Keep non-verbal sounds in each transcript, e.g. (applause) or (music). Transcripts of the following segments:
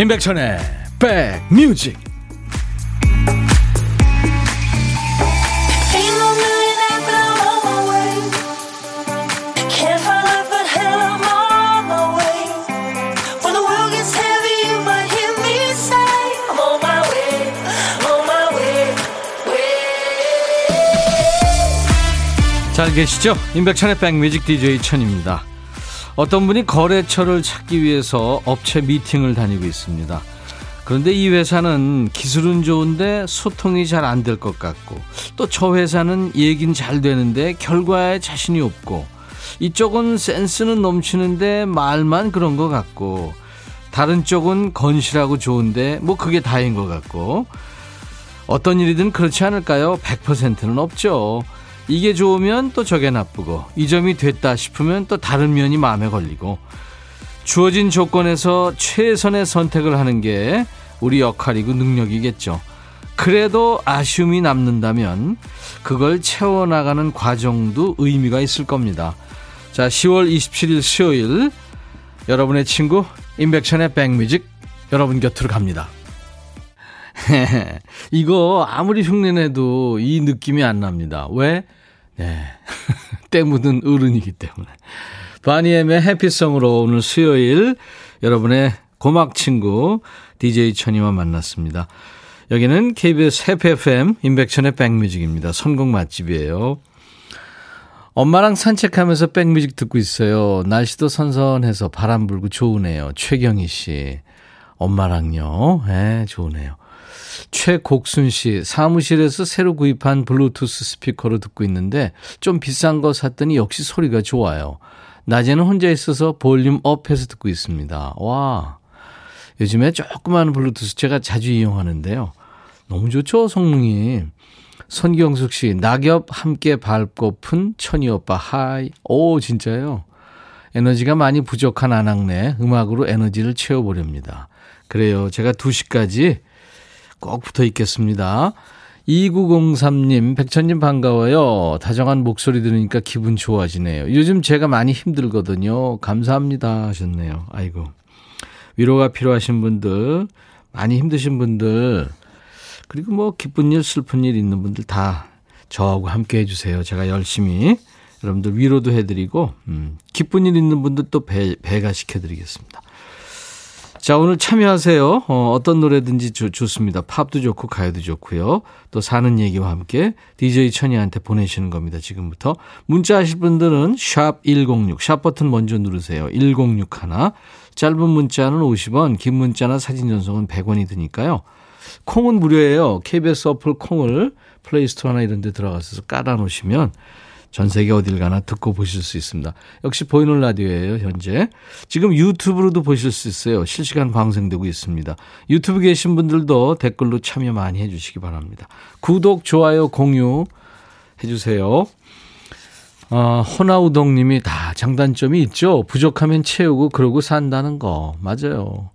임백천의 백뮤직 잘 계시죠? 임백천의 백뮤직 DJ 천입니다. 어떤 분이 거래처를 찾기 위해서 업체 미팅을 다니고 있습니다. 그런데 이 회사는 기술은 좋은데 소통이 잘 안 될 것 같고 또 저 회사는 얘긴 잘 되는데 결과에 자신이 없고 이쪽은 센스는 넘치는데 말만 그런 것 같고 다른 쪽은 건실하고 좋은데 뭐 그게 다인 것 같고 어떤 일이든 그렇지 않을까요? 100%는 없죠. 이게 좋으면 또 저게 나쁘고 이 점이 됐다 싶으면 또 다른 면이 마음에 걸리고 주어진 조건에서 최선의 선택을 하는 게 우리 역할이고 능력이겠죠. 그래도 아쉬움이 남는다면 그걸 채워나가는 과정도 의미가 있을 겁니다. 자, 10월 27일 수요일 여러분의 친구 임백천의 백뮤직 여러분 곁으로 갑니다. (laughs) 이거 아무리 흉내내도 이 느낌이 안 납니다. 왜? 네. (laughs) 때 묻은 어른이기 때문에. 바니엠의 해피성으로 오늘 수요일 여러분의 고막 친구 DJ 천이와 만났습니다. 여기는 KBS 해피 FM 인백천의 백뮤직입니다. 선곡 맛집이에요. 엄마랑 산책하면서 백뮤직 듣고 있어요. 날씨도 선선해서 바람 불고 좋으네요. 최경희 씨. 엄마랑요. 예, 네, 좋으네요. 최곡순 씨, 사무실에서 새로 구입한 블루투스 스피커로 듣고 있는데 좀 비싼 거 샀더니 역시 소리가 좋아요. 낮에는 혼자 있어서 볼륨 up해서 듣고 있습니다. 와. 요즘에 조그마한 블루투스 제가 자주 이용하는데요. 너무 좋죠, 성능이. 손경숙 씨, 낙엽 함께 밟고픈 천이 오빠, hi. 오, 진짜요? 에너지가 많이 부족한 아낙네 음악으로 에너지를 채워보렵니다. 그래요. 제가 2시까지 꼭 붙어 있겠습니다. 2903님, 백천님 반가워요. 다정한 목소리 들으니까 기분 좋아지네요. 요즘 제가 많이 힘들거든요. 감사합니다. 하셨네요. 아이고. 위로가 필요하신 분들, 많이 힘드신 분들, 그리고 뭐 기쁜 일, 슬픈 일 있는 분들 다 저하고 함께 해주세요. 제가 열심히 여러분들 위로도 해드리고, 음, 기쁜 일 있는 분들 또 배, 배가 시켜드리겠습니다. 자, 오늘 참여하세요. 어, 어떤 노래든지 주, 좋습니다. 팝도 좋고 가요도 좋고요. 또 사는 얘기와 함께 DJ 천이한테 보내시는 겁니다. 지금부터. 문자 하실 분들은 샵 106, 샵 버튼 먼저 누르세요. 106 하나. 짧은 문자는 50원, 긴 문자나 사진 전송은 100원이 드니까요. 콩은 무료예요. KBS 어플 콩을 플레이스토어나 이런 데 들어가서 깔아 놓으시면 전 세계 어딜 가나 듣고 보실 수 있습니다. 역시 보이는 라디오예요, 현재. 지금 유튜브로도 보실 수 있어요. 실시간 방송되고 있습니다. 유튜브 계신 분들도 댓글로 참여 많이 해주시기 바랍니다. 구독, 좋아요, 공유 해주세요. 아, 호나우동 님이 다 장단점이 있죠. 부족하면 채우고 그러고 산다는 거. 맞아요.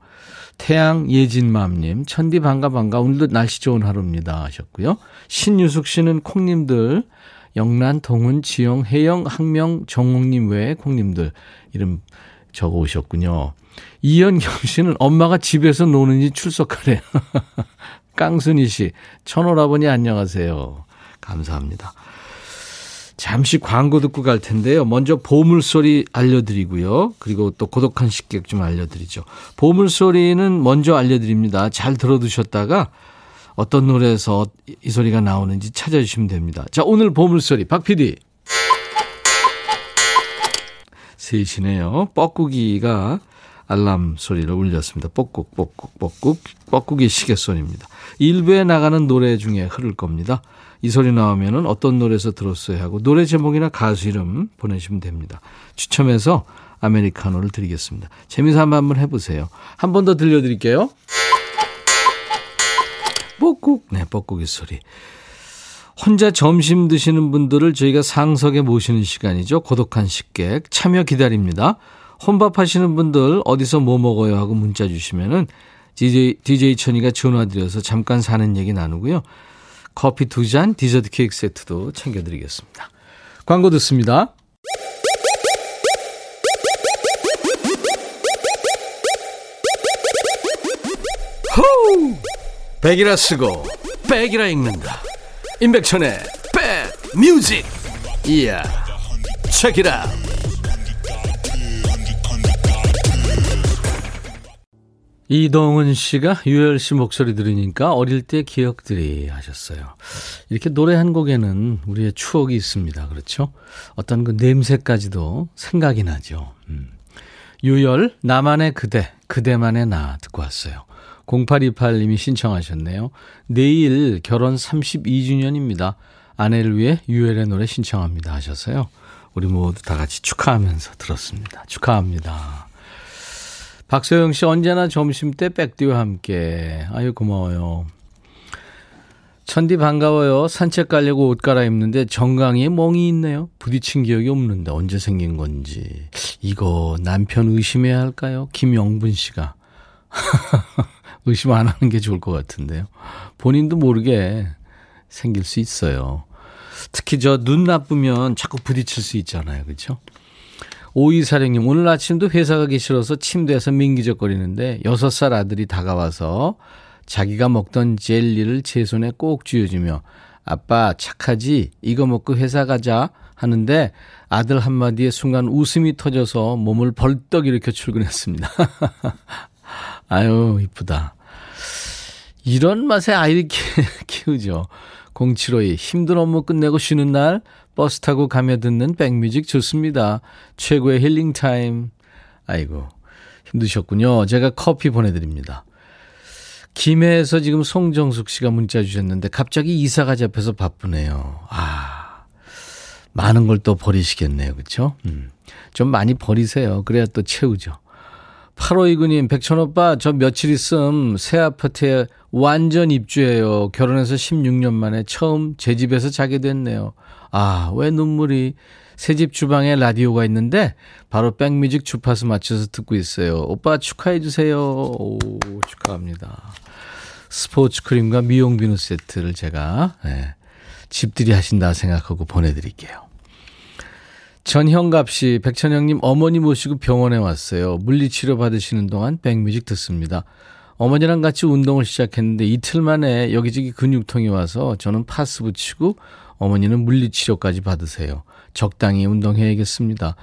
태양 예진맘님, 천디 반가 반가. 오늘도 날씨 좋은 하루입니다. 하셨고요. 신유숙 씨는 콩님들 영란, 동훈, 지영, 혜영, 항명, 정옥님 외에 콩님들 이름 적어 오셨군요. 이현경 씨는 엄마가 집에서 노는지 출석하래요. (laughs) 깡순이 씨, 천오라버니 안녕하세요. 감사합니다. 잠시 광고 듣고 갈 텐데요. 먼저 보물소리 알려드리고요. 그리고 또 고독한 식객 좀 알려드리죠. 보물소리는 먼저 알려드립니다. 잘 들어두셨다가 어떤 노래에서 이 소리가 나오는지 찾아주시면 됩니다. 자, 오늘 보물소리, 박 PD. 셋이네요. 뻐꾸기가 알람 소리를 울렸습니다. 뻐꾹, 뻐꾹, 뻐꾹, 뻐꾸기 시계소리입니다. 일부에 나가는 노래 중에 흐를 겁니다. 이 소리 나오면은 어떤 노래에서 들었어야 하고 노래 제목이나 가수 이름 보내시면 됩니다. 추첨해서 아메리카노를 드리겠습니다. 재미삼아 한번 해보세요. 한 번 더 들려드릴게요. 뻐꾹. 네, 뻐꾹이 소리. 혼자 점심 드시는 분들을 저희가 상석에 모시는 시간이죠. 고독한 식객. 참여 기다립니다. 혼밥 하시는 분들 어디서 뭐 먹어요 하고 문자 주시면은 DJ, DJ 천이가 전화드려서 잠깐 사는 얘기 나누고요. 커피 두 잔, 디저트 케이크 세트도 챙겨드리겠습니다. 광고 듣습니다. 백이라 쓰고 백이라 읽는다 임백천의 백뮤직 이야 책이라 이동은 씨가 유열 씨 목소리 들으니까 어릴 때 기억들이 하셨어요. 이렇게 노래 한 곡에는 우리의 추억이 있습니다. 그렇죠? 어떤 그 냄새까지도 생각이 나죠. 음. 유열, 나만의 그대, 그대만의 나 듣고 왔어요. 0828님이 신청하셨네요. 내일 결혼 32주년입니다. 아내를 위해 유열의 노래 신청합니다 하셔서요. 우리 모두 다 같이 축하하면서 들었습니다. 축하합니다. 박소영 씨 언제나 점심 때 백디와 함께. 아유 고마워요. 천디 반가워요. 산책 가려고 옷 갈아입는데 정강이에 멍이 있네요. 부딪힌 기억이 없는데 언제 생긴 건지. 이거 남편 의심해야 할까요? 김영분 씨가. (laughs) 의심 안 하는 게 좋을 것 같은데요. 본인도 모르게 생길 수 있어요. 특히 저 눈 나쁘면 자꾸 부딪힐 수 있잖아요. 그렇죠? 오이사령님, 오늘 아침도 회사 가기 싫어서 침대에서 민기적거리는데 여섯 살 아들이 다가와서 자기가 먹던 젤리를 제 손에 꼭 쥐어주며 아빠 착하지? 이거 먹고 회사 가자 하는데 아들 한마디에 순간 웃음이 터져서 몸을 벌떡 일으켜 출근했습니다. (laughs) 아유, 이쁘다. 이런 맛에 아이를 (laughs) 키우죠. 0752 힘든 업무 끝내고 쉬는 날 버스 타고 가며 듣는 백뮤직 좋습니다. 최고의 힐링 타임. 아이고 힘드셨군요. 제가 커피 보내드립니다. 김해에서 지금 송정숙 씨가 문자 주셨는데 갑자기 이사가 잡혀서 바쁘네요. 아 많은 걸 또 버리시겠네요. 그렇죠? 음, 좀 많이 버리세요. 그래야 또 채우죠. 8529님, 백천오빠, 저 며칠 있음 새 아파트에 완전 입주해요. 결혼해서 16년 만에 처음 제 집에서 자게 됐네요. 아, 왜 눈물이. 새집 주방에 라디오가 있는데 바로 백뮤직 주파수 맞춰서 듣고 있어요. 오빠 축하해주세요. 오, 축하합니다. 스포츠 크림과 미용 비누 세트를 제가, 네, 집들이 하신다 생각하고 보내드릴게요. 전형갑 씨, 백천영님 어머니 모시고 병원에 왔어요. 물리치료 받으시는 동안 백뮤직 듣습니다. 어머니랑 같이 운동을 시작했는데 이틀 만에 여기저기 근육통이 와서 저는 파스 붙이고 어머니는 물리치료까지 받으세요. 적당히 운동해야겠습니다.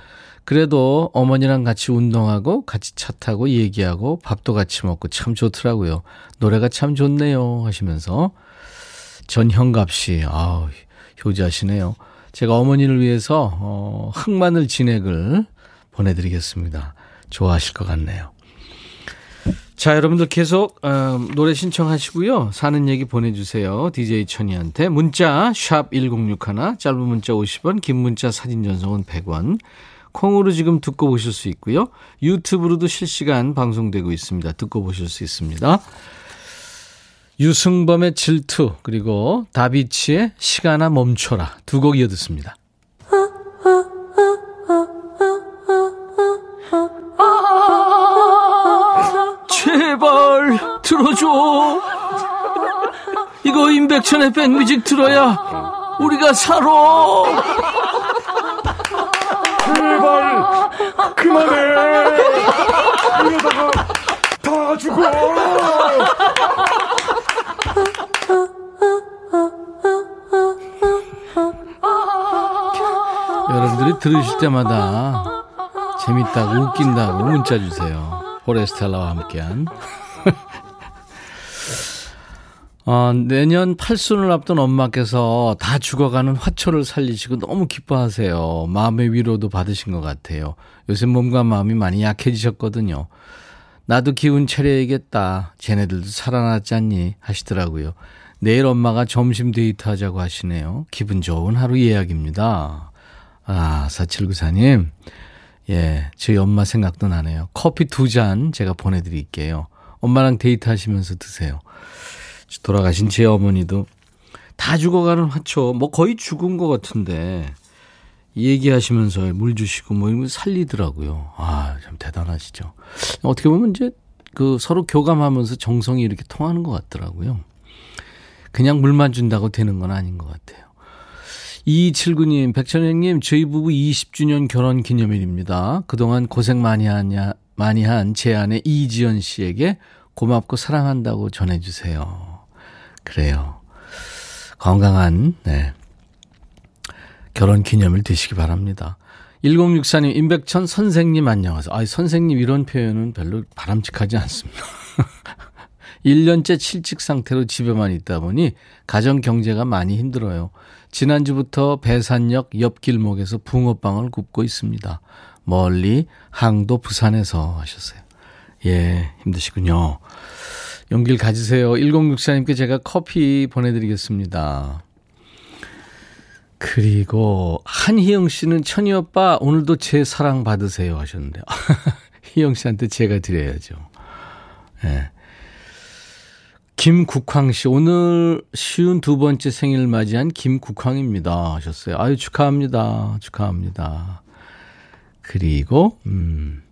그래도 어머니랑 같이 운동하고 같이 차 타고 얘기하고 밥도 같이 먹고 참 좋더라고요. 노래가 참 좋네요 하시면서 전형갑 씨, 아우 효자시네요. 제가 어머니를 위해서 어, 흑마늘 진액을 보내드리겠습니다. 좋아하실 것 같네요. 자, 여러분들 계속 어, 노래 신청하시고요. 사는 얘기 보내주세요. DJ 천이한테 문자 샵 #1061 짧은 문자 50원, 긴 문자 사진 전송은 100원. 콩으로 지금 듣고 보실 수 있고요. 유튜브로도 실시간 방송되고 있습니다. 듣고 보실 수 있습니다. 유승범의 질투 그리고 다비치의 시간아 멈춰라 두 곡 이어 듣습니다. 제발 들어줘. 이거 임백천의 백뮤직 들어야 우리가 살아. 제발 그만해. 이러다가 다 죽어. 여러분들이 들으실 때마다 재밌다고 웃긴다고 문자 주세요. 포레스텔라와 함께한. (laughs) 어, 내년 팔순을 앞둔 엄마께서 다 죽어가는 화초를 살리시고 너무 기뻐하세요. 마음의 위로도 받으신 것 같아요. 요새 몸과 마음이 많이 약해지셨거든요. 나도 기운 차려야겠다. 쟤네들도 살아났지 않니? 하시더라고요. 내일 엄마가 점심 데이트 하자고 하시네요. 기분 좋은 하루 예약입니다. 아, 4794님. 예, 저희 엄마 생각도 나네요. 커피 두 잔 제가 보내드릴게요. 엄마랑 데이트 하시면서 드세요. 돌아가신 제 어머니도 다 죽어가는 화초, 뭐 거의 죽은 것 같은데, 얘기하시면서 물 주시고 뭐 이런 거 살리더라고요. 아, 참 대단하시죠. 어떻게 보면 이제 그 서로 교감하면서 정성이 이렇게 통하는 것 같더라고요. 그냥 물만 준다고 되는 건 아닌 것 같아요. 2279님, 백천영님, 저희 부부 20주년 결혼 기념일입니다. 그동안 고생 많이 하냐, 많이 한 제 아내 이지연 씨에게 고맙고 사랑한다고 전해주세요. 그래요. 건강한, 네. 결혼 기념일 되시기 바랍니다. 1064님, 임백천 선생님 안녕하세요. 아, 선생님 이런 표현은 별로 바람직하지 않습니다. (laughs) 1년째 칠직 상태로 집에만 있다 보니 가정 경제가 많이 힘들어요. 지난주부터 배산역 옆 길목에서 붕어빵을 굽고 있습니다. 멀리 항도 부산에서 하셨어요. 예, 힘드시군요. 용기를 가지세요. 1064님께 제가 커피 보내드리겠습니다. 그리고 한희영 씨는 천희 오빠 오늘도 제 사랑 받으세요 하셨는데 (laughs) 희영 씨한테 제가 드려야죠. 예. 네. 김국황 씨, 오늘 쉬운 두 번째 생일 맞이한 김국황입니다. 하셨어요. 아유, 축하합니다. 축하합니다. 그리고, 음,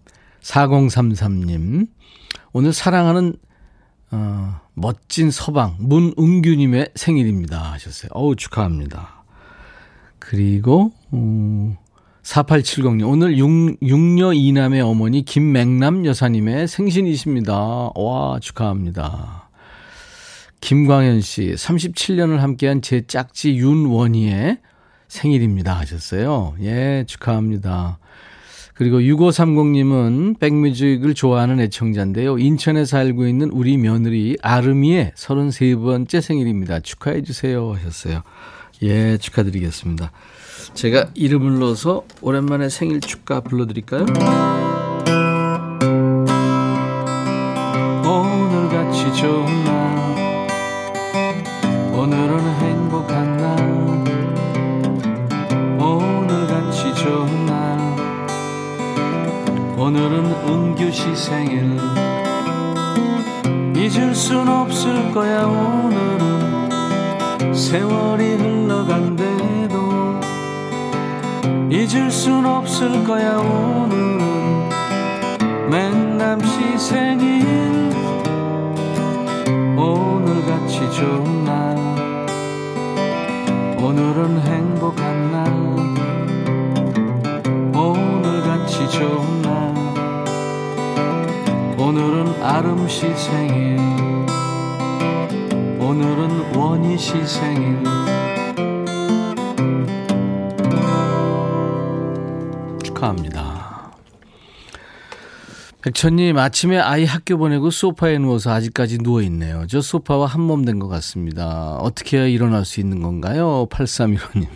4033님, 오늘 사랑하는, 어, 멋진 서방, 문은규 님의 생일입니다. 하셨어요. 어우, 축하합니다. 그리고, 음, 4870님, 오늘 6, 6녀 이남의 어머니 김맹남 여사님의 생신이십니다. 와, 축하합니다. 김광현 씨, 37년을 함께한 제 짝지 윤원희의 생일입니다 하셨어요. 예, 축하합니다. 그리고 6530님은 백뮤직을 좋아하는 애청자인데요. 인천에 살고 있는 우리 며느리 아름이의 33번째 생일입니다. 축하해 주세요 하셨어요. 예, 축하드리겠습니다. 제가 이름을 넣어서 오랜만에 생일 축가 불러드릴까요? 오늘같이 좋은 날 오늘은 행복한 날 오늘같이 좋은 날 오늘은 은규 씨 생일 잊을 순 없을 거야 오늘은 세월이 흘러간대도 잊을 순 없을 거야 오늘은. 씨 생일 오늘같이 좋은 날. 오늘은 행복한 날. 오늘같이 좋은 날. 오늘은 아름씨 생일 오늘은 원희씨 생일 축하합니다. 백천님, 아침에 아이 학교 보내고 소파에 누워서 아직까지 누워 있네요. 저 소파와 한몸 된 것 같습니다. 어떻게 해야 일어날 수 있는 건가요? 8315님.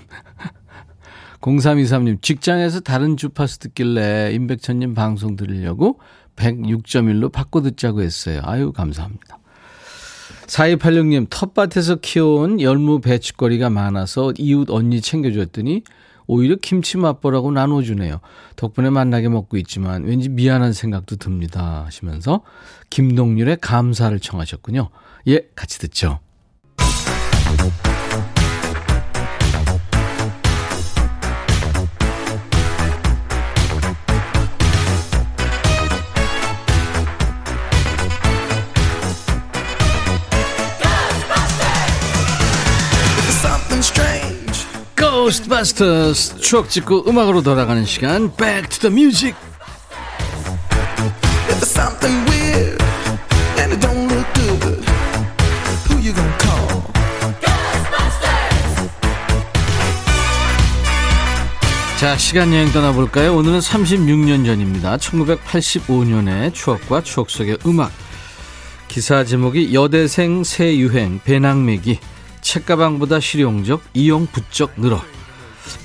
0323님, (laughs) 직장에서 다른 주파수 듣길래 임백천님 방송 들으려고 106.1로 바꿔 듣자고 했어요. 아유, 감사합니다. 4286님, 텃밭에서 키워온 열무 배추거리가 많아서 이웃 언니 챙겨줬더니 오히려 김치 맛보라고 나눠주네요. 덕분에 만나게 먹고 있지만 왠지 미안한 생각도 듭니다. 하시면서 김동률의 감사를 청하셨군요. 예, 같이 듣죠. 고스트바스터스 추억 찍고 음악으로 돌아가는 시간 Back to the Music. 자 시간 여행 떠나볼까요? 오늘은 36년 전입니다. 1985년의 추억과 추억 속의 음악. 기사 제목이 여대생 새 유행 배낭매기. 책가방보다 실용적 이용 부쩍 늘어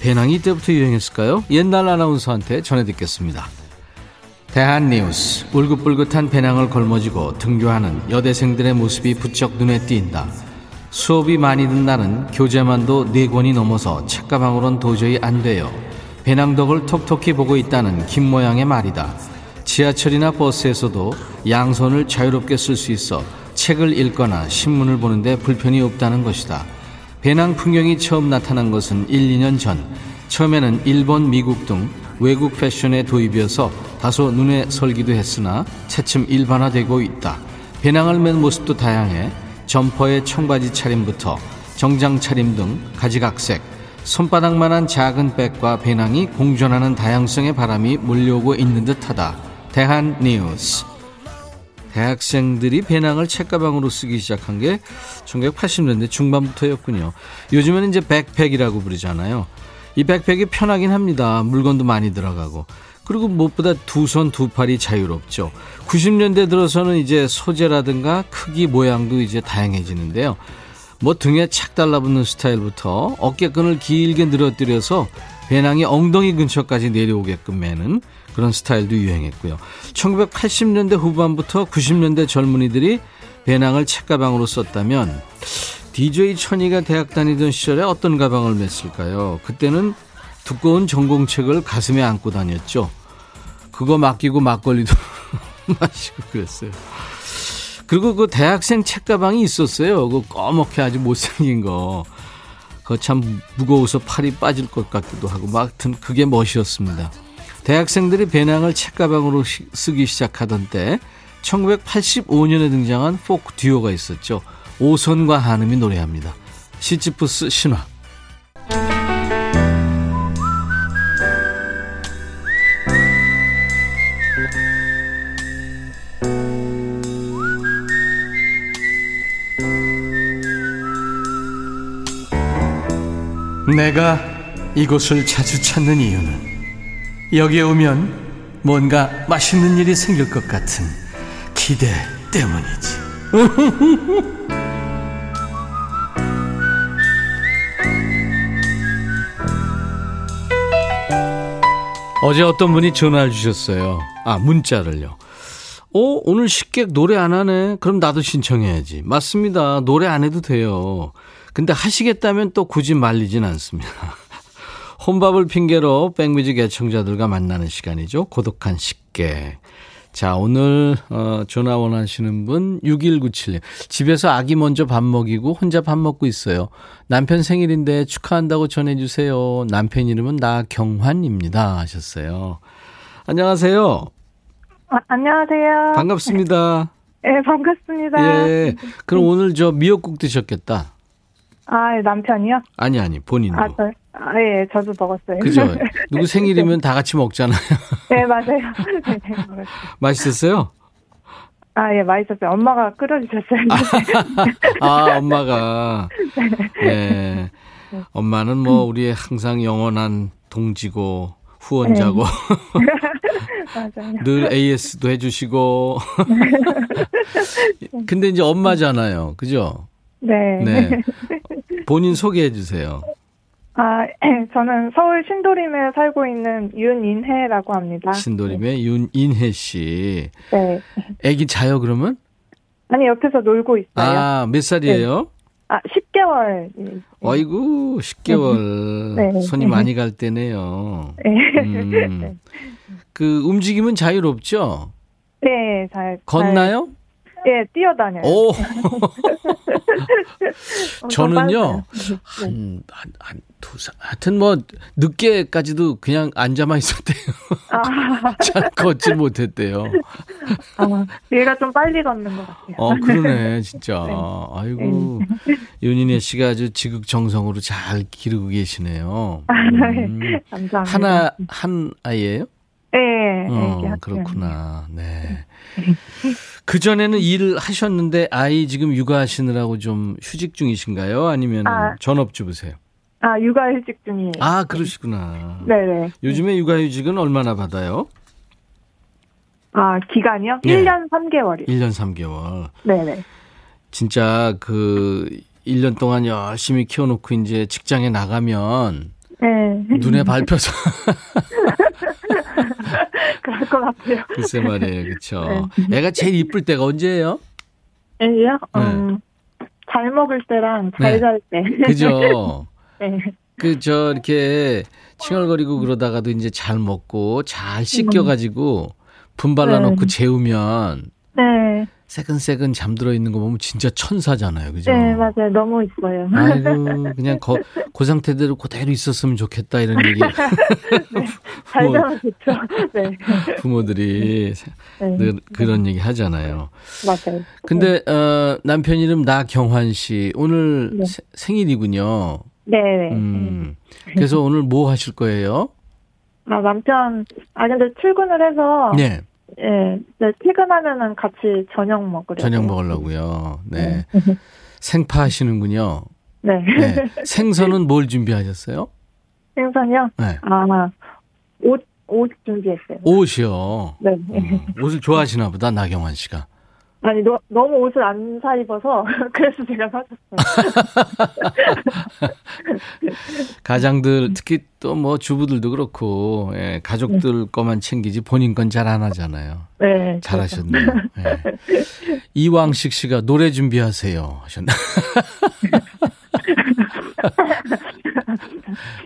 배낭이 이때부터 유행했을까요? 옛날 아나운서한테 전해 듣겠습니다. 대한뉴스 울긋불긋한 배낭을 걸머쥐고 등교하는 여대생들의 모습이 부쩍 눈에 띈다. 수업이 많이 든 날은 교재만도 네 권이 넘어서 책가방으론 도저히 안 돼요. 배낭덕을 톡톡히 보고 있다는 김 모양의 말이다. 지하철이나 버스에서도 양손을 자유롭게 쓸 수 있어 책을 읽거나 신문을 보는데 불편이 없다는 것이다. 배낭 풍경이 처음 나타난 것은 1, 2년 전 처음에는 일본, 미국 등 외국 패션의 도입이어서 다소 눈에 설기도 했으나 차츰 일반화되고 있다. 배낭을 맨 모습도 다양해 점퍼의 청바지 차림부터 정장 차림 등 가지각색 손바닥만한 작은 백과 배낭이 공존하는 다양성의 바람이 몰려오고 있는 듯하다. 대한 뉴스 대학생들이 배낭을 책가방으로 쓰기 시작한 게 1980년대 중반부터였군요. 요즘에는 이제 백팩이라고 부르잖아요. 이 백팩이 편하긴 합니다. 물건도 많이 들어가고. 그리고 무엇보다 두 손 두 팔이 자유롭죠. 90년대 들어서는 이제 소재라든가 크기 모양도 이제 다양해지는데요. 뭐 등에 착 달라붙는 스타일부터 어깨끈을 길게 늘어뜨려서 배낭이 엉덩이 근처까지 내려오게끔 매는 그런 스타일도 유행했고요. 1980년대 후반부터 90년대 젊은이들이 배낭을 책가방으로 썼다면 DJ 천이가 대학 다니던 시절에 어떤 가방을 맸을까요? 그때는 두꺼운 전공책을 가슴에 안고 다녔죠. 그거 맡기고 막걸리도 (laughs) 마시고 그랬어요. 그리고 그 대학생 책가방이 있었어요. 그 꺼멓게 아주 못생긴 거. 그거 참 무거워서 팔이 빠질 것 같기도 하고, 막 그게 멋이었습니다. 대학생들이 배낭을 책가방으로 쓰기 시작하던 때 1985년에 등장한 포크 듀오가 있었죠. 오선과 한음이 노래합니다. 시지프스 신화. 내가 이곳을 자주 찾는 이유는 여기에 오면 뭔가 맛있는 일이 생길 것 같은 기대 때문이지. (laughs) 어제 어떤 분이 전화를 주셨어요. 아, 문자를요. 어, 오늘 식객 노래 안 하네? 그럼 나도 신청해야지. 맞습니다. 노래 안 해도 돼요. 근데 하시겠다면 또 굳이 말리진 않습니다. 혼밥을 핑계로 백뮤직 애청자들과 만나는 시간이죠. 고독한 식객. 자, 오늘 어, 전화 원하시는 분 6197님. 집에서 아기 먼저 밥 먹이고 혼자 밥 먹고 있어요. 남편 생일인데 축하한다고 전해주세요. 남편 이름은 나경환입니다. 하셨어요. 안녕하세요. 아, 안녕하세요. 반갑습니다. 네, 반갑습니다. 예. 그럼 오늘 저 미역국 드셨겠다. 아, 예, 남편이요? 아니, 아니, 본인도. 아, 저, 아, 예, 저도 먹었어요. 그죠? (laughs) 누구 생일이면 다 같이 먹잖아요. 네, 맞아요. (laughs) 네, 네. 맛있었어요? 아, 예, 맛있었어요. 엄마가 끓여주셨어요. (laughs) 아, 엄마가. 예. 엄마는 뭐 우리의 항상 영원한 동지고 후원자고 맞아요. 늘 AS도 해주시고. 근데 이제 엄마잖아요. 그죠? 네. 네. (laughs) 본인 소개해 주세요. 아, 저는 서울 신도림에 살고 있는 윤인혜라고 합니다. 신도림의 윤인혜 씨. 네. 애기 자요, 그러면? 아니, 옆에서 놀고 있어요. 아, 아, 몇 살이에요? 10개월. 어이구, 10개월. (laughs) 네. 손이 많이 갈 때네요. 네. 음. (laughs) 그 움직임은 자유롭죠? 네, 잘. 걷나요? 예, 뛰어다녀요. 오! (laughs) 저는요. 한, 한, 한, 두 살, 하여튼 뭐, 늦게까지도 그냥 앉아만 있었대요. 아, (laughs) 잘 걷질 못했대요. 아, 얘가 좀 빨리 걷는 것 같아요. 어, 그러네, 진짜. (laughs) 네. 아이고. 윤인혜 씨가 아주 지극정성으로 잘 기르고 계시네요. 음. 감사합니다. 하나, 한 아이예요 네, 어. 그렇구나. 네. 그 전에는 일 하셨는데 아이 지금 육아하시느라고 좀 휴직 중이신가요? 아니면 아. 전업주부세요? 아, 육아휴직 중이에요. 아, 그러시구나. 네네. 요즘에 육아휴직은 얼마나 받아요? 아, 기간이요? 네. 1년 3개월이요. 1년 3개월. 네네. 진짜 그 1년 동안 열심히 키워놓고 이제 직장에 나가면 네. 눈에 (laughs) 밟혀서 (laughs) (laughs) 그럴 것 같아요. 글쎄 말이에요. 그쵸. 네. 애가 제일 이쁠 때가 언제예요? 애요? 음, 잘 먹을 때랑 잘 네. 잘 때. 그죠? (laughs) 네. 그저 이렇게 칭얼거리고 그러다가도 이제 잘 먹고 잘 씻겨가지고 분발라 놓고 네. 재우면 네. 새근새근 잠들어 있는 거 보면 진짜 천사잖아요, 그죠? 네, 맞아요. 너무 이뻐요. 아이고 (laughs) 그냥 거, 그 상태대로 그대로 있었으면 좋겠다 이런 얘기 (laughs) 잘 뭐. 자면 좋죠. 네. 부모들이 네. 늘 그런 얘기 하잖아요. 맞아요. 근데 어, 남편 이름 나경환 씨 오늘 네. 세- 생일이군요. 네네. 음. 그래서 오늘 뭐 하실 거예요? 아, 남편, 아, 근데 출근을 해서 네. 예, 네, 퇴근하면은 같이 저녁 먹으려고. 저녁 먹으려고요. 네. (laughs) 생파 하시는군요. 네. 네. (laughs) 생선은 뭘 준비하셨어요? 생선이요? 네. 아, 옷, 옷 준비했어요. 옷이요. 네. 어, 옷을 좋아하시나 보다, 나경환 씨가. 아니, 너, 너무 옷을 안 사 입어서, (laughs) 그래서 제가 사줬어요. 가장들, 특히 또 뭐 주부들도 그렇고, 예, 가족들 거만 챙기지 본인 건 잘 안 하잖아요. 네. 잘하셨네요. 예. 이왕식 씨가 노래 준비하세요. 하셨나. (laughs)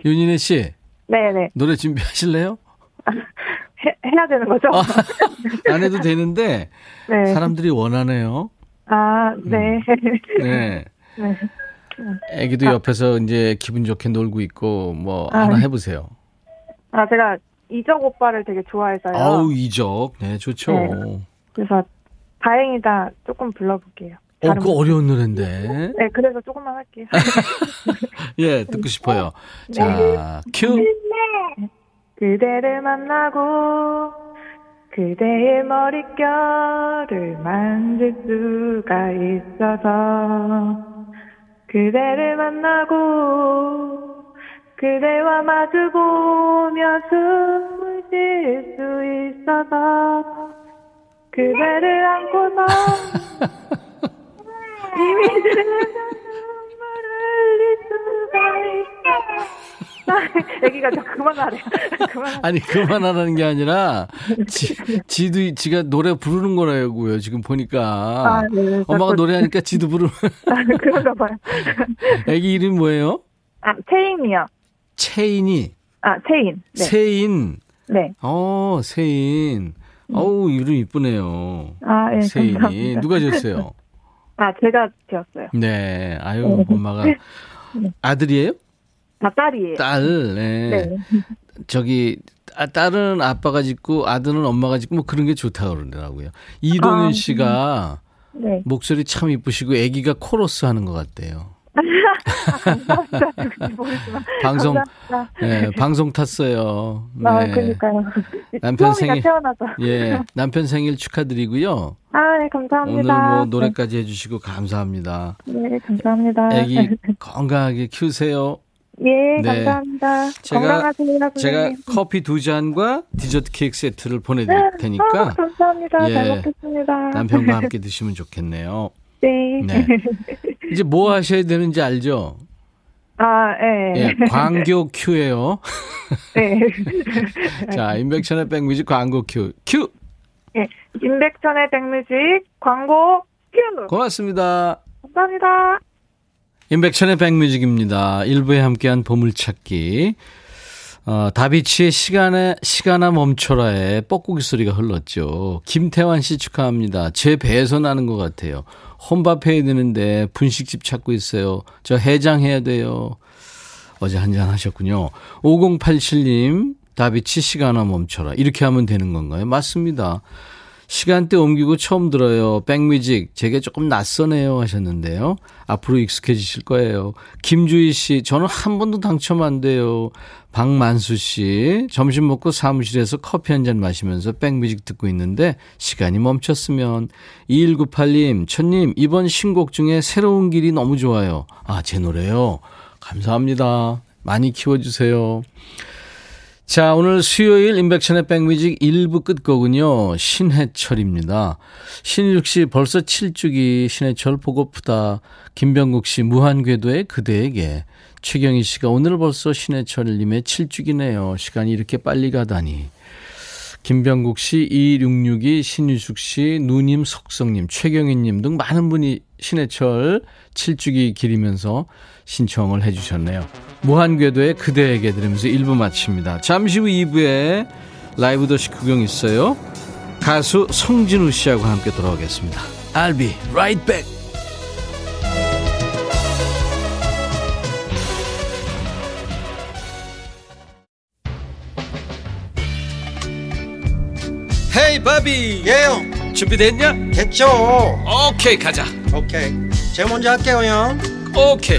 윤인혜 씨, 네네. 노래 준비하실래요? (laughs) 해, 해야 되는 거죠? 안 해도 되는데, (laughs) 네. 사람들이 원하네요. 아, 네. (laughs) 네. 네. 애기도 옆에서 이제 기분 좋게 놀고 있고, 뭐, 아, 하나 네. 해보세요. 아, 제가 이적 오빠를 되게 좋아해서요. 아우, 이적. 네, 좋죠. 네. 그래서 다행이다 조금 불러볼게요. 어, 그 분. 어려운 노래인데. 네, 그래서 조금만 할게요. (laughs) 예, 듣고 싶어요. 네. 자, 큐. 그대를 만나고 그대의 머릿결을 만질 수가 있어서 그대를 만나고 그대와 마주보며 숨을 쉴 수 있어서 그대를 안고서 (laughs) 이미 눈물을 흘릴 수가 있어 (laughs) 애기가 저 그만하래 (laughs) 그만 아니, 그만하라는 게 아니라, 지, 지도, 지가 노래 부르는 거라고요, 지금 보니까. 아, 네. 엄마가 자꾸- 노래하니까 지도 부르 (laughs) 아, 그런가 봐요. 애기 이름이 뭐예요? 아, 체인이요. 채인이. 아, 체인. 네. 세인. 네. 어, 세인. 어우, 이름 이쁘네요. 아, 예, 세인이. 감사합니다. 누가 지었어요? 아, 제가 지었어요. 네. 아유, 엄마가. 아들이에요? 아, 딸이에요. 딸. 네. 네. 저기, 아, 딸은 아빠가 짓고 아들은 엄마가 짓고 뭐 그런 게 좋다고 그러더라고요. 이동윤 아, 씨가 네. 목소리 참 이쁘시고 아기가 코러스 하는 것 같대요. (laughs) 모르지만. 방송. 네, 방송 탔어요. 아, 네. 그러니까요. 남편 수험이가 생일- 태어나서. 예, 남편 생일 축하드리고요. 아, 네, 감사합니다. 오늘 뭐 노래까지 해주시고 감사합니다. 네, 감사합니다. 아기 건강하게 키우세요. 예, 네. 감사합니다. 제가- 건강하세요, 제가 선생님. 커피 두 잔과 디저트 케이크 세트를 보내드릴 아, 테니까 감사합니다. 예, 잘 먹겠습니다. 남편과 함께 (laughs) 드시면 좋겠네요. 네. 네. 이제 뭐 하셔야 되는지 알죠? 아, 예. 예, 광교 큐예요. 네. (laughs) 자, 임백천의 백뮤직 광고 큐. 큐! 예. 임백천의 백뮤직 광고 큐. 고맙습니다. 감사합니다. 임백천의 백뮤직입니다. 일부에 함께한 보물찾기. 어, 다비치의 시간에, 시간아 멈춰라의 뻐꾸기 소리가 흘렀죠. 김태환 씨 축하합니다. 제 배에서 나는 것 같아요. 혼밥 해야 되는데 분식집 찾고 있어요. 저 해장해야 돼요. 어제 한잔 하셨군요. 5087님, 다비치 시간아 멈춰라. 이렇게 하면 되는 건가요? 맞습니다. 시간대 옮기고 처음 들어요. 백뮤직 제게 조금 낯서네요 하셨는데요. 앞으로 익숙해지실 거예요. 김주희 씨 저는 한 번도 당첨 안 돼요. 박만수 씨 점심 먹고 사무실에서 커피 한 잔 마시면서 백뮤직 듣고 있는데 시간이 멈췄으면 2198님 천님 이번 신곡 중에 새로운 길이 너무 좋아요. 아 제 노래요. 감사합니다. 많이 키워주세요. 자, 오늘 수요일 인백션의 백뮤직 1부 끝곡은요, 신해철입니다. 신일욱 씨 벌써 7주기 신해철 보고프다. 김병국 씨 무한궤도의 그대에게. 최경희 씨가 오늘 벌써 신해철님의 7주기네요. 시간이 이렇게 빨리 가다니. 김병국 씨, 2266이, 신유숙 씨, 누님, 석성님, 최경희님 등 많은 분이 신해철 7주기 기리면서 신청을 해주셨네요. 무한궤도의 그대에게 들으면서 1부 마칩니다. 잠시 후 2부에 라이브 더시 구경 있어요. 가수 성진우 씨하고 함께 돌아오겠습니다. I'll be right back. 헤이 바비 예영 준비됐냐? 됐죠 오케이 가자 오케이 제가 먼저 할게요 형 오케이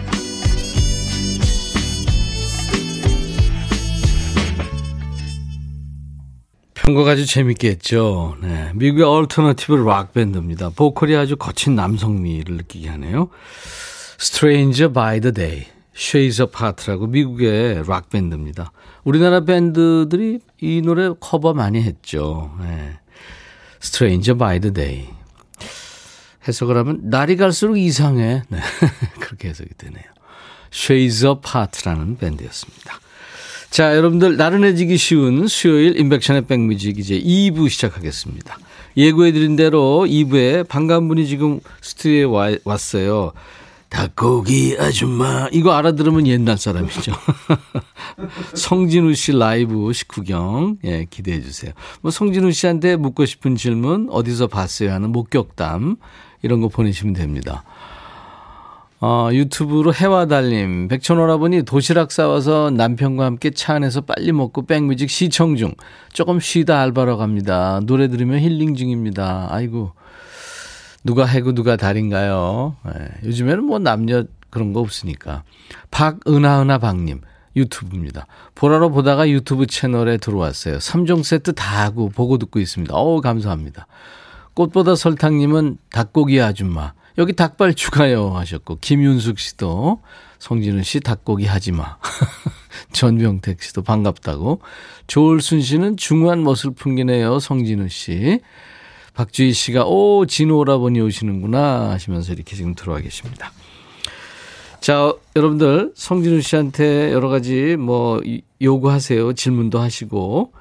편곡 아주 재밌게 했죠. 네. 미국의 alternative 락 밴드입니다. 보컬이 아주 거친 남성미를 느끼게 하네요. Stranger by the Day, Shades Apart라고 미국의 락 밴드입니다. 우리나라 밴드들이 이 노래 커버 많이 했죠. 네. Stranger by the Day. 해석을 하면 날이 갈수록 이상해. 네. (laughs) 그렇게 해석이 되네요. Shades Apart라는 밴드였습니다. 자, 여러분들 나른해지기 쉬운 수요일 인백션의 백뮤직 이제 2부 시작하겠습니다. 예고해드린 대로 2부에 반가운 분이 지금 스튜디오에 와, 왔어요. 닭고기 아줌마 이거 알아들으면 옛날 사람이죠. (laughs) 성진우 씨 라이브 식후경 예, 기대해 주세요. 뭐 성진우 씨한테 묻고 싶은 질문 어디서 봤어요 하는 목격담 이런 거 보내시면 됩니다. 어, 유튜브로 해와달님, 백천오라버니 도시락 싸와서 남편과 함께 차 안에서 빨리 먹고 백뮤직 시청 중. 조금 쉬다 알바로 갑니다. 노래 들으면 힐링 중입니다. 아이고. 누가 해고 누가 달인가요? 예, 요즘에는 뭐 남녀 그런 거 없으니까. 박은하은하 박님. 유튜브입니다. 보라로 보다가 유튜브 채널에 들어왔어요. 3종 세트 다 하고 보고 듣고 있습니다. 어우, 감사합니다. 꽃보다 설탕님은 닭고기 아줌마. 여기 닭발 추가요 하셨고 김윤숙 씨도 성진우 씨 닭고기 하지 마. (laughs) 전병택 씨도 반갑다고. 조을순 씨는 중후한 멋을 풍기네요. 성진우 씨. 박주희 씨가 오 진호 오라버니 오시는구나 하시면서 이렇게 지금 들어와 계십니다. 자, 여러분들 성진우 씨한테 여러 가지 뭐 요구하세요. 질문도 하시고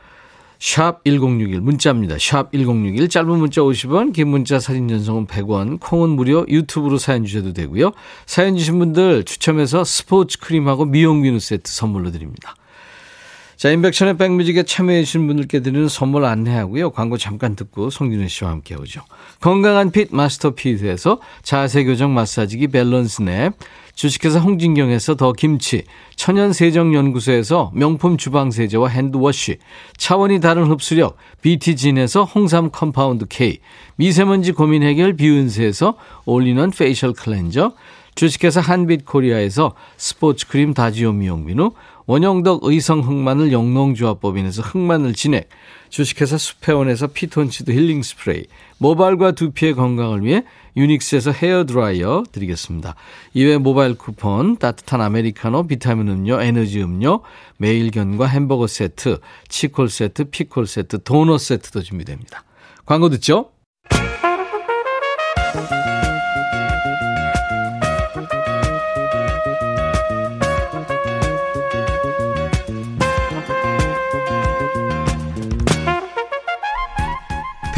샵 1061 문자입니다. 샵 1061 짧은 문자 50원 긴 문자 사진 전송은 100원 콩은 무료 유튜브로 사연 주셔도 되고요. 사연 주신 분들 추첨해서 스포츠 크림하고 미용 비누 세트 선물로 드립니다. 자 임백천의 백뮤직에 참여해 주신 분들께 드리는 선물 안내하고요. 광고 잠깐 듣고 송진우 씨와 함께 오죠. 건강한 핏 마스터 피드에서 자세 교정 마사지기 밸런스 냅 주식회사 홍진경에서 더 김치, 천연세정연구소에서 명품 주방세제와 핸드워시, 차원이 다른 흡수력, BT진에서 홍삼 compound K, 미세먼지 고민 해결 비은세에서 올리는 facial cleanser, 주식회사 한빛 코리아에서 스포츠 크림 다지오 미용비누, 원형덕 의성 흑마늘 영농조합법인에서 흑마늘 진액, 주식회사 수페원에서 피톤치드 힐링 스프레이, 모발과 두피의 건강을 위해 유닉스에서 헤어 드라이어 드리겠습니다. 이외 모바일 쿠폰, 따뜻한 아메리카노, 비타민 음료, 에너지 음료, 매일견과 햄버거 세트, 치콜 세트, 피콜 세트, 도넛 세트도 준비됩니다. 광고 듣죠?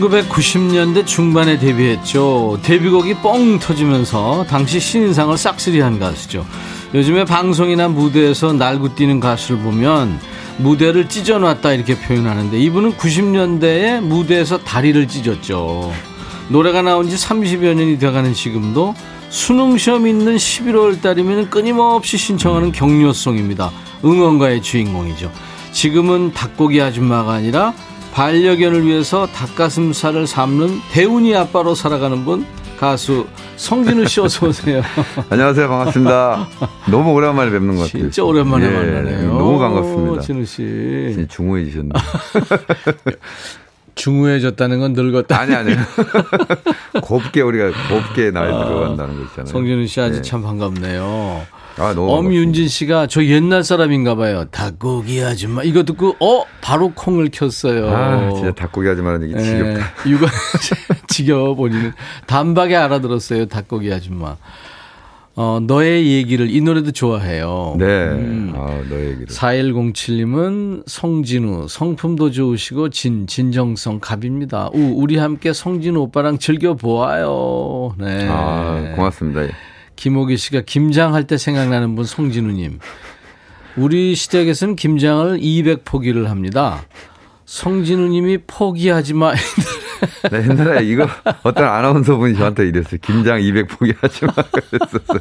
(1990년대) 중반에 데뷔했죠 데뷔곡이 뻥 터지면서 당시 신인상을 싹쓸이 한 가수죠 요즘에 방송이나 무대에서 날고 뛰는 가수를 보면 무대를 찢어놨다 이렇게 표현하는데 이분은 90년대에 무대에서 다리를 찢었죠 노래가 나온 지 30여 년이 돼가는 지금도 수능 시험 있는 11월 달이면 끊임없이 신청하는 격려송입니다. 응원가의 주인공이죠. 지금은 닭고기 아줌마가 아니라 반려견을 위해서 닭가슴살을 삶는 대운이 아빠로 살아가는 분 가수 성진우 씨 어서 오세요. (laughs) 안녕하세요. 반갑습니다. 너무 오랜만에 뵙는 것 같아요. 진짜 오랜만에 예, 만나네요. 너무 반갑습니다. 진우 씨. 중후해지셨네. (laughs) 중후해졌다는 건 늙었다. 아니 아니. (laughs) 곱게 우리가 곱게 나이 들어간다는 거 있잖아요. 성진우 씨 아주 네. 참 반갑네요. 아 엄윤진 씨가 저 옛날 사람인가 봐요. 닭고기 아줌마 이거 듣고 어 바로 콩을 켰어요. 아 진짜 닭고기 하지 말라는 얘기 지겹다. 예, 육아 (laughs) 지겨워 본인은 단박에 알아들었어요. 닭고기 아줌마. 어 너의 얘기를 이 노래도 좋아해요. 네. 음. 아 너의 얘기를. 4107님은 성진우 성품도 좋으시고 진 진정성 갑입니다. 우 우리 함께 성진우 오빠랑 즐겨 보아요. 네. 아 고맙습니다. 김호기 씨가 김장 할 때 생각나는 분 성진우님. 우리 시댁에서는 김장을 200포기를 합니다. 성진우님이 포기하지 마. (laughs) 네, 옛날에 이거 어떤 아나운서 분이 저한테 이랬어요. 김장 200 포기 하지 마. 그랬었어요.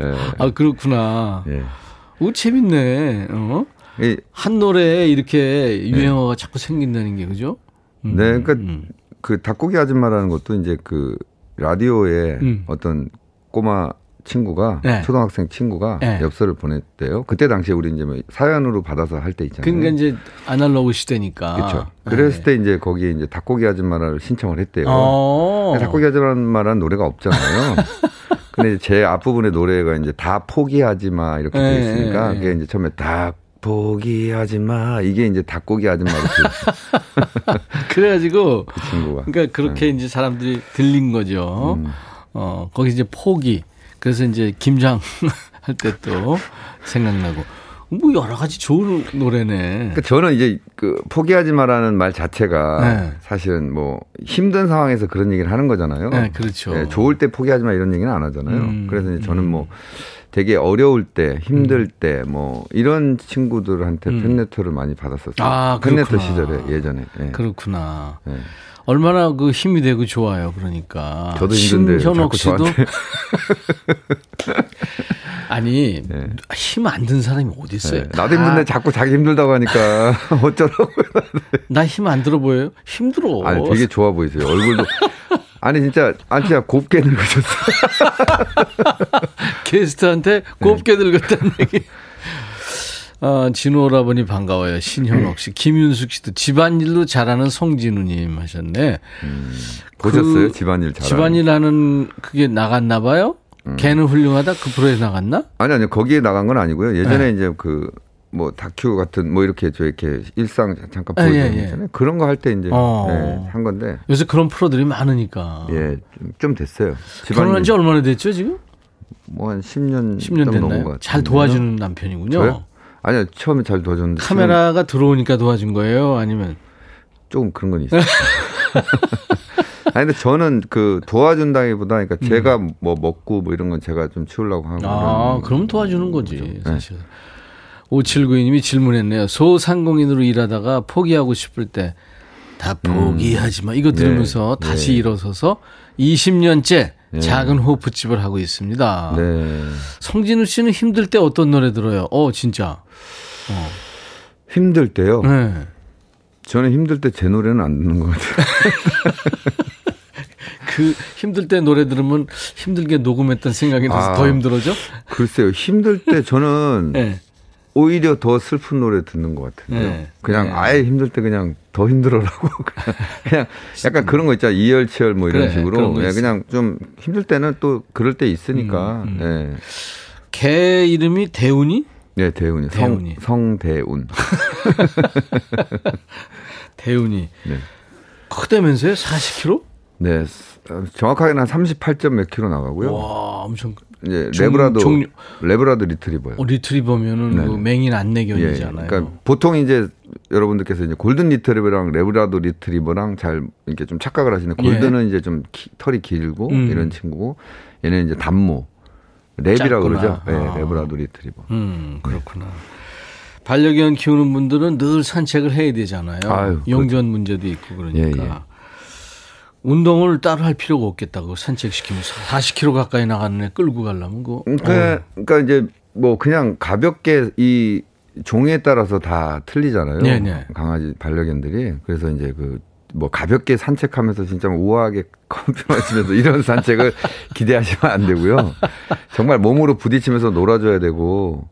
예. 아 그렇구나. 예. 오 재밌네. 어? 이- 한 노래에 이렇게 유행어가 자꾸 생긴다는 게 그죠? 음, 네, 그러니까 음. 그 닭고기 아줌마라는 것도 이제 그 라디오에 음. 어떤 꼬마 친구가 네. 초등학생 친구가 네. 엽서를 보냈대요. 그때 당시에 우리 이제 뭐 사연으로 받아서 할 때 있잖아요. 그러니까 이제 아날로그 시대니까. 그렇죠. 그랬을 때 이제 거기에 이제 닭고기 아줌마를 신청을 했대요. 어. 닭고기 아줌마라는 노래가 없잖아요. (laughs) 근데 제 앞부분의 노래가 이제 다 포기하지 마 이렇게 네, 돼 있으니까 네, 그게 이제 처음에 닭 포기하지 마 이게 이제 닭고기 아줌마로 (laughs) 그 그래가지고 친구가 그러니까 그렇게 이제 사람들이 들린 거죠. 음. 어 거기 이제 포기. 그래서 이제 김장 (laughs) 할 때 또 생각나고 뭐 여러 가지 좋은 노래네. 그러니까 저는 이제 그 포기하지 마라는 말 자체가 네. 사실은 뭐 힘든 상황에서 그런 얘기를 하는 거잖아요. 네, 그렇죠. 예, 좋을 때 포기하지 마 이런 얘기는 안 하잖아요. 음, 그래서 이제 저는 뭐 되게 어려울 때, 힘들 때, 뭐 이런 친구들한테 음. 팬레터를 많이 받았었어요. 아, 팬레터. 시절에 예전에. 예. 그렇구나. 예. 얼마나 그 힘이 되고 좋아요. 그러니까. 저도 힘든데 신현옥 씨도. (laughs) 아니 네. 힘안 든 사람이 어디 있어요? 예. 나도 힘든데 자꾸 자기 힘들다고 하니까 (laughs) 어쩌라고. 나 힘 안 들어 보여요? 힘들어. 아니 되게 좋아 보이세요. 얼굴도. 아니 진짜 아 진짜 곱게 늙으셨어요. (laughs) 게스트한테 네. 곱게 늙었다는 (laughs) 얘기. 아, 진호 오라버니 반가워요. 신현옥 씨. 김윤숙 씨도 집안일로 잘하는 성진우님 하셨네. 보셨어요? 그 집안일 잘. 집안일 하는 그게 나갔나 봐요? 음. 걔는 훌륭하다? 그 프로에 나갔나? 아니 아니요 거기에 나간 건 아니고요. 예전에 네. 이제 그 뭐 다큐 같은 뭐 이렇게 저 이렇게 일상 잠깐 아, 보여주는 예, 거 예. 있잖아요. 그런 거 할 때 이제 어. 네, 한 건데 요새 그런 프로들이 많으니까. 예 좀 됐어요. 결혼한 지 얼마나 됐죠, 지금? 뭐 한 10년 10년 좀 넘은 것 됐나요? 같아요. 잘 도와주는 남편이군요. 저요? 아니요 처음에 잘 도와줬는데 지금 카메라가 들어오니까 도와준 거예요? 아니면? 조금 그런 건 있어요. (laughs) 아니 근데 저는 그 도와준다기보다 그러니까 제가 뭐 먹고 뭐 이런 건 제가 좀 치우려고 하고 음. 아, 그럼 도와주는 네. 거지, 사실. 5792님이 질문했네요. 소상공인으로 일하다가 포기하고 싶을 때 다 포기하지 마. 이거 들으면서 네. 다시 네. 일어서서 20년째 네. 작은 호프집을 하고 있습니다. 네. 성진우 씨는 힘들 때 어떤 노래 들어요? 어, 진짜. 힘들 때요. 네. 저는 힘들 때 제 노래는 안 듣는 것 같아요. (laughs) 그 힘들 때 노래 들으면 힘들게 녹음했던 생각이 나서 아. 더 힘들어져? 글쎄요, 힘들 때 저는 (laughs) 네. 오히려 더 슬픈 노래 듣는 것 같은데요. 네. 그냥 네. 아예 힘들 때 그냥 더 힘들어라고 (laughs) 그냥, 그냥 약간 그런 거 있잖아 이열치열 뭐 이런 그래, 식으로 거 예. 그냥 좀 힘들 때는 또 그럴 때 있으니까 음, 예. 개 이름이 대운이? 네 대운이 대운이. 성 성대운 (laughs) 대운이. 네. 크다면서요? 40kg? 네 어, 정확하게는 한 38점 몇 킬로 나가고요. 와, 엄청. 이제 종- 레브라도 종류- 레브라도 리트리버요. 어, 리트리버면은 네. 그 맹인 예, 안내견이잖아요. 그러니까 보통 이제 여러분들께서 이제 골든 리트리버랑 레브라도 리트리버랑 잘 이렇게 좀 착각을 하시는데 골든은 이제 좀 키- 털이 길고 예. 음. 이런 친구고 얘는 이제 단모 작구나. 그러죠. 예, 아. 레브라도 리트리버. 음, 그렇구나. 반려견 키우는 분들은 늘 산책을 해야 되잖아요. 아유, 용변 문제도 있고 그러니까. 예, 예. 운동을 따로 할 필요가 없겠다고 산책시키면서 40km 가까이 나가는 애 끌고 가려면 그거 그러니까, 그러니까 이제 뭐 그냥 가볍게 이 종에 따라서 다 틀리잖아요. 네, 네. 강아지 반려견들이 그래서 이제 그 뭐 가볍게 산책하면서 진짜 뭐 우아하게 (laughs) 커피 마시면서 이런 산책을 (laughs) 기대하시면 안 되고요. 정말 몸으로 부딪히면서 놀아줘야 되고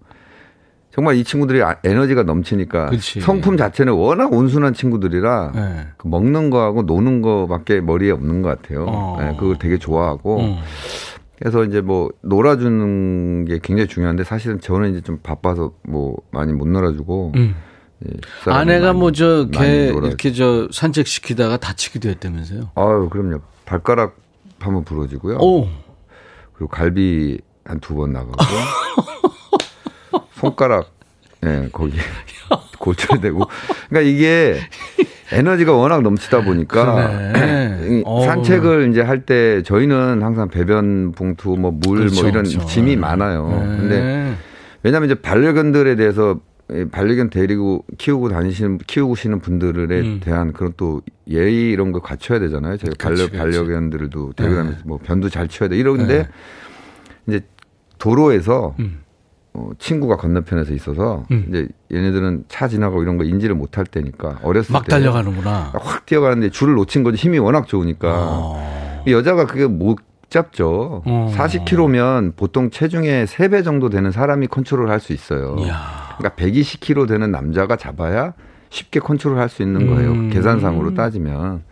정말 이 친구들이 아- 에너지가 넘치니까 그치. 성품 자체는 워낙 온순한 친구들이라 네. 그 먹는 거하고 노는 거밖에 머리에 없는 것 같아요. 어. 네, 그걸 되게 좋아하고 음. 그래서 이제 뭐 놀아주는 게 굉장히 중요한데 사실은 저는 이제 좀 바빠서 뭐 많이 못 놀아주고 음. 예, 아내가 뭐 저 개. 이렇게 저 산책 시키다가 다치기도 했다면서요? 아유 그럼요 발가락 한번 부러지고요. 오. 그리고 갈비 한 두 번 나가고 (laughs) 손가락 예 거기 (laughs) 고철되고 그러니까 이게 에너지가 워낙 넘치다 보니까. (clears throat) 산책을 이제 할 때 저희는 항상 배변 봉투 뭐물 그렇죠, 뭐 이런 그렇죠. 짐이 많아요. 네. 근데 왜냐하면 이제 반려견들에 대해서 이 반려견 데리고 키우고 다니시는 키우시는 분들에 음. 대한 그런 또 예의 이런 걸 갖춰야 되잖아요. 그렇지, 반려. 반려견들도 데리고 네. 다니면서 뭐 변도 잘 치워야 돼 이러는데 네. 이제 도로에서 음. 어, 친구가 건너편에서 있어서 음. 이제 얘네들은 차 지나가고 이런 거 인지를 못할 때니까 어렸을 막때 달려가는구나. 확 뛰어가는데 줄을 놓친 거지 힘이 워낙 좋으니까 어. 여자가 그게 못 잡죠. 어. 40kg면 보통 체중의 3배 정도 되는 사람이 컨트롤 할 수 있어요. 이야. 그러니까 120kg 되는 남자가 잡아야 쉽게 컨트롤 할 수 있는 거예요. 음. 계산상으로 따지면.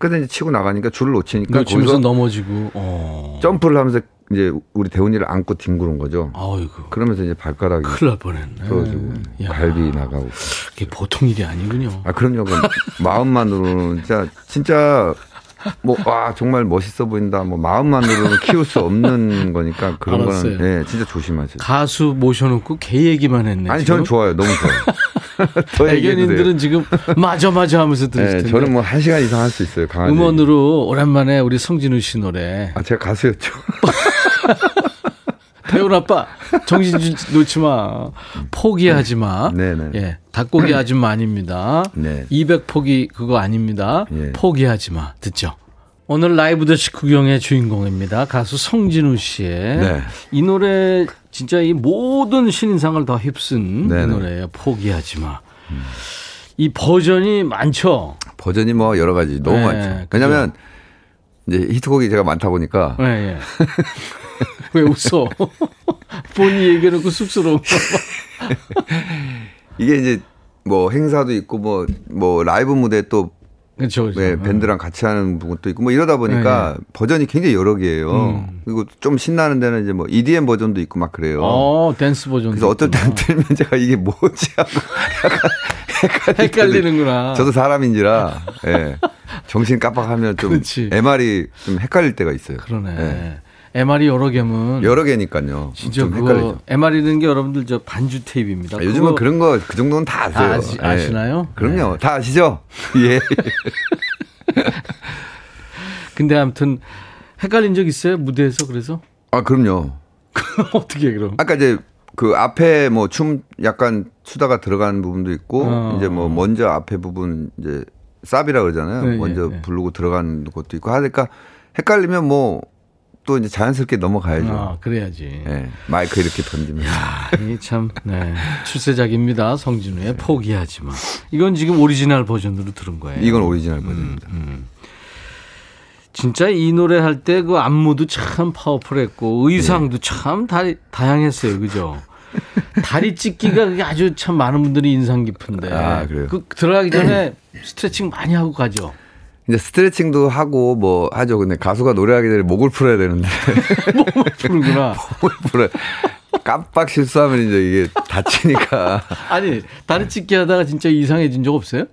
그래서 이제 치고 나가니까 줄을 놓치니까 놓치면서 넘어지고. 어. 점프를 하면서 이제 우리 대훈이를 안고 뒹구는 거죠. 아이고. 그러면서 이제 발가락이 큰일 날 뻔했네. 부러지고 야. 갈비 나가고. 이게 보통 일이 아니군요. 아 그럼요. 그건 (laughs) 마음만으로는 진짜 진짜 뭐와 정말 멋있어 보인다. 뭐 마음만으로는 키울 수 없는 거니까 그런 알았어요. 거는 예, 진짜 조심하세요. 가수 모셔놓고 개 얘기만 했네. 아니 지금. 저는 좋아요. 너무 좋아요. 돼요. (laughs) 애견인들은 지금 맞아 맞아 하면서 들으실 네, 텐데. 저는 뭐 한 시간 이상 할 수 있어요. 강아지. 음원으로 오랜만에 우리 성진우 씨 노래. 아 제가 가수였죠. (laughs) 태훈 아빠 정신 좀 놓지 마. 포기하지 마. 네네. 예, 닭고기 아줌마 아닙니다. 네. 200 포기 그거 아닙니다. 예. 포기하지 마. 듣죠? 오늘 라이브 더 식구경의 주인공입니다. 가수 성진우 씨의 네. 이 노래 진짜 이 모든 신인상을 다 휩쓴 이 네네. 노래예요. 포기하지 마. 이 버전이 많죠. 버전이 뭐 여러 가지 너무 네, 많죠. 왜냐면 이제 히트곡이 제가 많다 보니까 예, 예. (laughs) 왜 웃어? (laughs) 본인 얘기해놓고 쑥스러운 거. (laughs) 이게 이제 뭐 행사도 있고 뭐뭐 라이브 무대 또 그렇죠. 그렇죠. 네, 밴드랑 같이 하는 부분도 있고 뭐 이러다 보니까 버전이 굉장히 여러 개예요. 음. 그리고 좀 신나는 데는 이제 뭐 EDM 버전도 있고 막 그래요. 어, 댄스 버전. 그래서 어떨 때는 들면 제가 이게 뭐지 하고 약간 (laughs) 헷갈리는구나. 저도 사람인지라 (laughs) 예. 정신 깜빡하면 좀 그렇지. MR이 좀 헷갈릴 때가 있어요. 그러네. 예. MR이 여러 개면 여러 개니까요. 진짜 좀 그거 헷갈리죠. MR이라는 게 여러분들 저 반주 테이프입니다. 아, 요즘은 그런 거 그 정도는 다 아세요. 다 아시- 아시나요? 그럼요. 네. 다 아시죠? (laughs) 예. (laughs) 근데 아무튼 헷갈린 적 있어요? 무대에서 그래서? 아, 그럼요. (laughs) 어떻게 그럼? 아까 이제 그 앞에 뭐 춤 약간 추다가 들어가는 부분도 있고 어. 이제 뭐 먼저 앞에 부분 이제 쌉이라 그러잖아요. 네, 먼저 네, 네. 부르고 들어가는 것도 있고 하니까 헷갈리면 뭐 또 이제 자연스럽게 넘어가야죠. 아, 그래야지. 예. 마이크 이렇게 던지면서. 아, 이 참, 네. 출세작입니다. 성진우의 포기하지 마. 이건 지금 오리지널 버전으로 들은 거예요. 이건 오리지널 버전입니다. 음. 진짜 이 노래 할 때 그 안무도 참 파워풀했고 의상도 네. 참 다, 다양했어요. 그죠? 다리 찢기가 그게 아주 참 많은 분들이 인상 깊은데. 아, 그래요? 그 들어가기 전에 (clears throat) 스트레칭 많이 하고 가죠. 이제 스트레칭도 하고 뭐 하죠. 근데 가수가 노래하기 전에 목을 풀어야 되는데 (laughs) 몸을 푸는구나. (laughs) 목을 풀어 깜빡 실수하면 이제 이게 다치니까. (laughs) 아니, 다리 찢기 하다가 진짜 이상해진 적 없어요?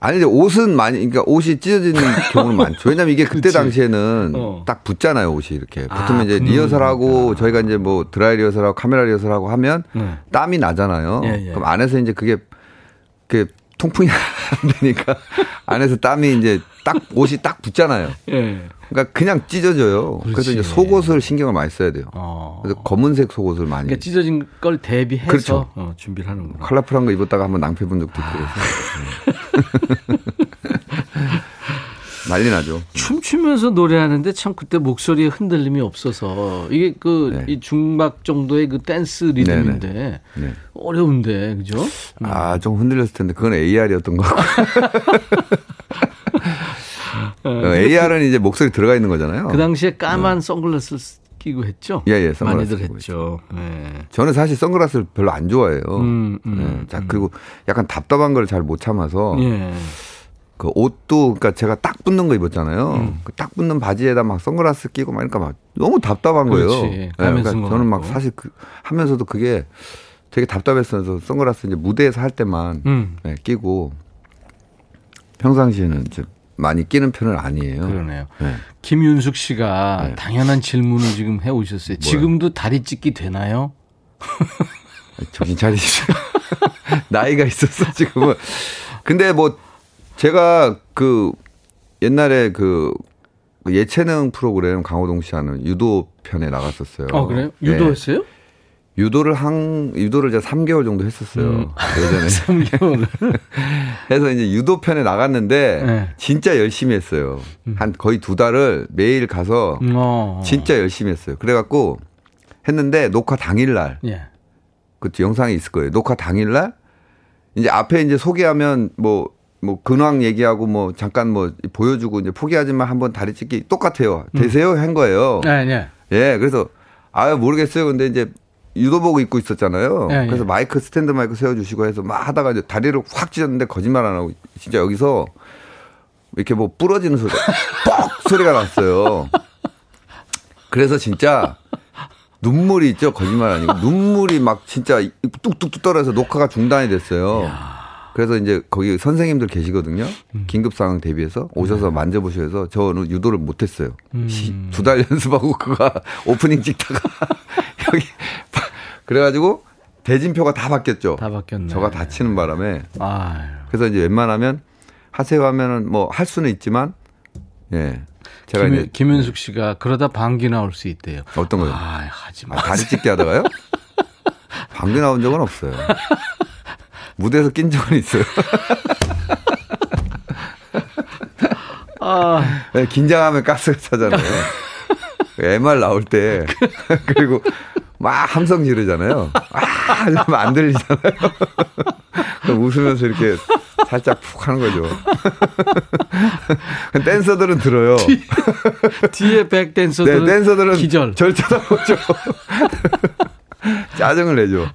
아니 이제 옷은 많이 그러니까 옷이 찢어지는 경우는 많죠. 왜냐면 이게 그때 그치. 당시에는 어. 딱 붙잖아요 옷이 이렇게. 아, 붙으면 이제 리허설하고 거니까. 저희가 이제 뭐 드라이 리허설하고 카메라 리허설하고 하면 네. 땀이 나잖아요. 예, 예. 그럼 안에서 이제 그게 그 통풍이 안 되니까 안에서 땀이 이제 딱 옷이 딱 붙잖아요. 예. 그러니까 그냥 찢어져요. 그래서 그렇지. 이제 속옷을 신경을 많이 써야 돼요. 어. 그래서 검은색 속옷을 많이. 그러니까 찢어진 걸 대비해서 그렇죠. 어, 준비를 하는구나. 컬러풀한 거 입었다가 한번 낭패 본 적도 있고 그래서. (laughs) 네. 난리 나죠. 춤추면서 노래하는데 참 그때 목소리에 흔들림이 없어서 이게 그 네. 이 중박 정도의 그 댄스 리듬인데 네. 어려운데 그죠? 아, 좀 흔들렸을 텐데 그건 AR이었던 거 AR은 이제 목소리 들어가 있는 거잖아요. 그 당시에 까만 선글라스 끼고 했죠? 예, 예, 선글라스 많이들 했죠. 예. 저는 사실 선글라스를 별로 안 좋아해요. 음, 음, 예, 자, 그리고 약간 답답한 걸 잘 못 참아서 예. 그 옷도 그러니까 제가 딱 붙는 거 입었잖아요. 음. 그딱 붙는 바지에다 막 선글라스 끼고 막 그러니까 막 너무 답답한 거예요. 그렇지. 예, 가면 그러니까 쓴것 저는 막. 사실 그 하면서도 그게 되게 답답했어서 선글라스 이제 무대에서 할 때만 음. 예, 끼고 평상시에는 좀 많이 끼는 편은 아니에요. 그러네요. 예. 김윤숙 씨가 네. 당연한 질문을 지금 해 오셨어요. 지금도 다리 찢기 되나요? 정신 차리시죠. (laughs) 나이가 있었어, 지금은. 근데 뭐, 제가 그, 옛날에 그, 예체능 프로그램 강호동 씨 하는 유도 편에 나갔었어요. 어, 그래요? 예. 유도했어요? 유도를 한, 유도를 제가 3개월 정도 했었어요. 음. 예전에. (laughs) 3개월을. (laughs) 해서 이제 유도 편에 나갔는데, 네. 음. 진짜 열심히 했어요. 한 거의 두 달을 매일 가서 어. 진짜 열심히 했어요. 그래 갖고 했는데 녹화 당일 날, 예. 그 영상이 있을 거예요. 녹화 당일 날 이제 앞에 이제 소개하면 뭐 뭐 근황 얘기하고 뭐 잠깐 뭐 보여주고 이제 포기하지만 한번 다리 찢기 똑같아요. 되세요 한 거예요. 네, 네. 예, 그래서 아유 모르겠어요. 근데 이제 유도복 입고 있었잖아요. 예, 예. 그래서 마이크 스탠드 마이크 세워주시고 해서 막 하다가 이제 다리를 확 찢었는데 거짓말 안 하고 진짜 여기서 이렇게 뭐 부러지는 소리, (laughs) 뻑 소리가 났어요. 그래서 진짜 눈물이 있죠 거짓말 아니고 눈물이 막 진짜 뚝뚝뚝 떨어져서 녹화가 중단이 됐어요. 그래서 이제 거기 선생님들 계시거든요. 긴급 상황 대비해서 오셔서 만져보셔서 저는 유도를 못했어요. 두달 연습하고 그거 (laughs) 오프닝 찍다가 (laughs) 여기 (laughs) 그래가지고 대진표가 다 바뀌었죠. 다 바뀌었네. 저가 다치는 바람에 아유. 그래서 이제 웬만하면 하세요 하면은 뭐 할 수는 있지만 예 제가 김, 이제 김윤숙 씨가 그러다 방귀 나올 수 있대요. 어떤 거요? 아, 하지 마. 아, 다리 찢게 하다가요? 방귀 나온 적은 없어요. 무대에서 낀 적은 있어요. 아, 네, 긴장하면 가스가 차잖아요. MR 나올 때 (laughs) 그리고 막 함성 지르잖아요. 아, 하면 안 들리잖아요. 웃으면서 이렇게 살짝 푹 하는 거죠. 댄서들은 들어요. 뒤 에 백 네, 댄서들은 댄서들은 기절. 절 쳐다보죠. 짜증을 내죠.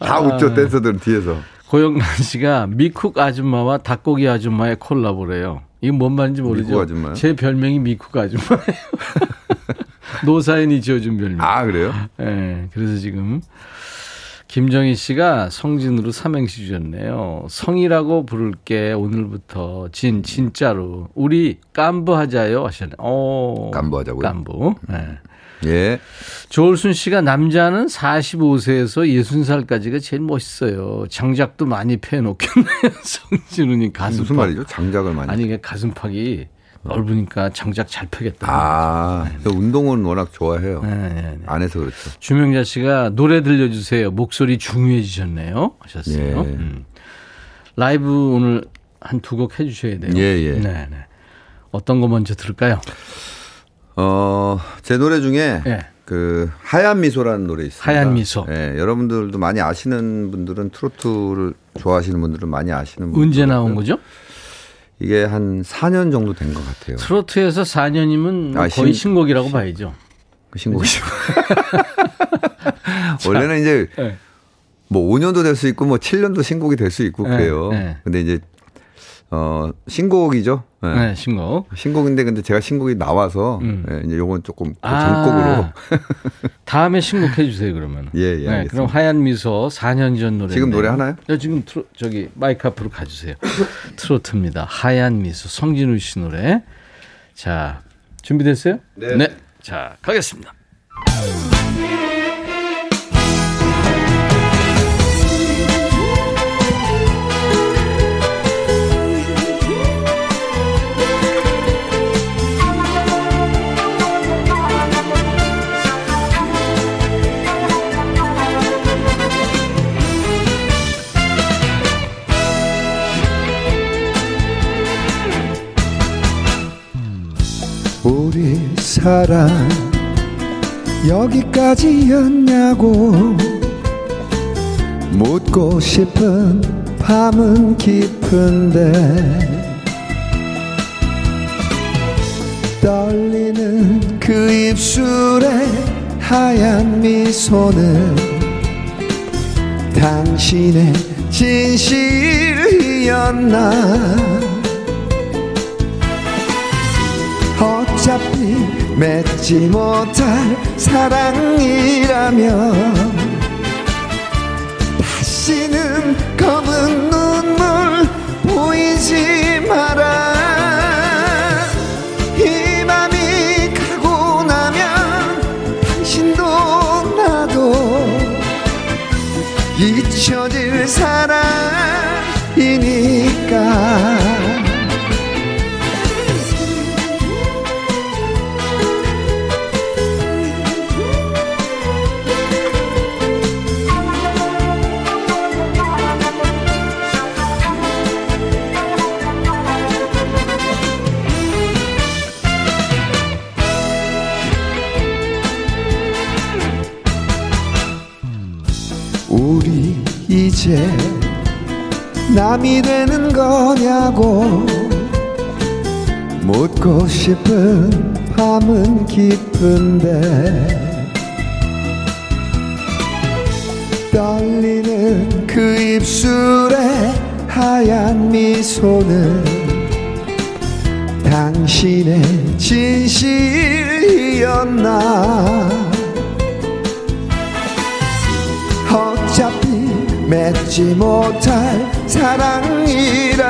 다 아. 웃죠, 댄서들은 뒤에서. 고영란 씨가 미쿡 아줌마와 닭고기 아줌마의 콜라보래요. 이건 뭔 말인지 모르죠. 제 별명이 미쿡 아줌마예요. (laughs) 노사연이 지어준 별명. 아, 그래요? 예, 그래서 지금 김정희 씨가 성진으로 삼행시 주셨네요. 성이라고 부를게 오늘부터 진 진짜로 우리 깐부 하자요 하셨네. 어, 깐부 하자고요? 깐부. 예. 예. 조울순 씨가 남자는 45세에서 60살까지가 제일 멋있어요. 장작도 많이 패놓겠네요. (laughs) 성진우님 가슴팍. 무슨 말이죠? 장작을 많이. 아니, 가슴팍이 넓으니까 장작 잘 펴겠다. 아, 저 운동은 워낙 좋아해요. 네, 네, 네. 안 해서 그렇죠. 주명자 씨가 노래 들려주세요. 목소리 중요해지셨네요. 하셨어요. 예. 음. 라이브 오늘 한 두 곡 해주셔야 돼요. 예, 예. 네, 네. 어떤 거 먼저 들을까요? 어, 제 노래 중에 예. 그 하얀 미소라는 노래 있습니다. 하얀 미소. 예, 여러분들도 많이 아시는 분들은 트로트를 좋아하시는 분들은 많이 아시는 분들. 언제 나온 거죠? 이게 한 4년 정도 된 것 같아요. 트로트에서 4년이면 아, 거의 신- 신곡이라고 봐야죠. 그 신곡이죠. (laughs) 원래는 이제 네. 뭐 5년도 될 수 있고 뭐 7년도 신곡이 될 수 있고 네, 그래요. 네. 근데 이제 어 신곡이죠. 네. 네, 신곡. 신곡인데 근데 제가 신곡이 나와서 음. 예, 이제 요건 조금 그 아. 전곡으로 (laughs) 다음에 신곡 해 주세요 그러면. 예, 예, 네. 그럼 하얀 미소 4년 전 노래. 지금 노래 하나요? 네, 지금 트로, 저기 마이크 앞으로 가주세요. (laughs) 트로트입니다. 하얀 미소 성진우 씨 노래. 자 준비됐어요? 네. 자 가겠습니다. 사랑 여기까지였냐고 묻고 싶은 밤은 깊은데 떨리는 그그 입술에 하얀 미소는 당신의 진실이었나? 어차피 맺지 못할 사랑이라면 다시는 검은 눈물 보이지 마라 깊은데 떨리는 그 입술에 하얀 미소는 당신의 진실이었나? 어차피 맺지 못할 사랑이라면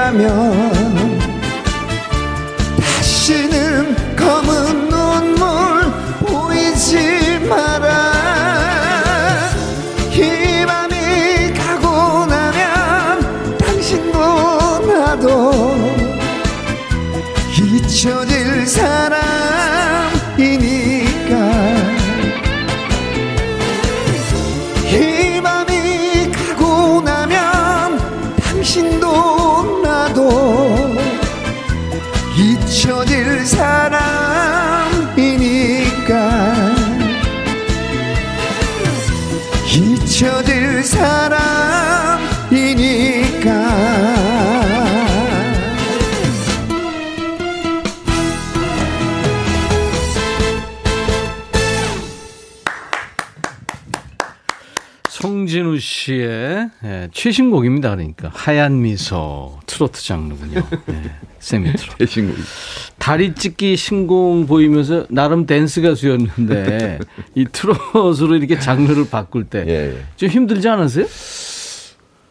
송진우 씨의 예, 최신곡입니다. 그러니까 하얀 미소 트로트 장르군요. 예, 세미 트롯. 대신곡. 다리 찢기 신공 보이면서 나름 댄스 가수였는데 이 트로트로 이렇게 장르를 바꿀 때좀 예. 힘들지 않았어요?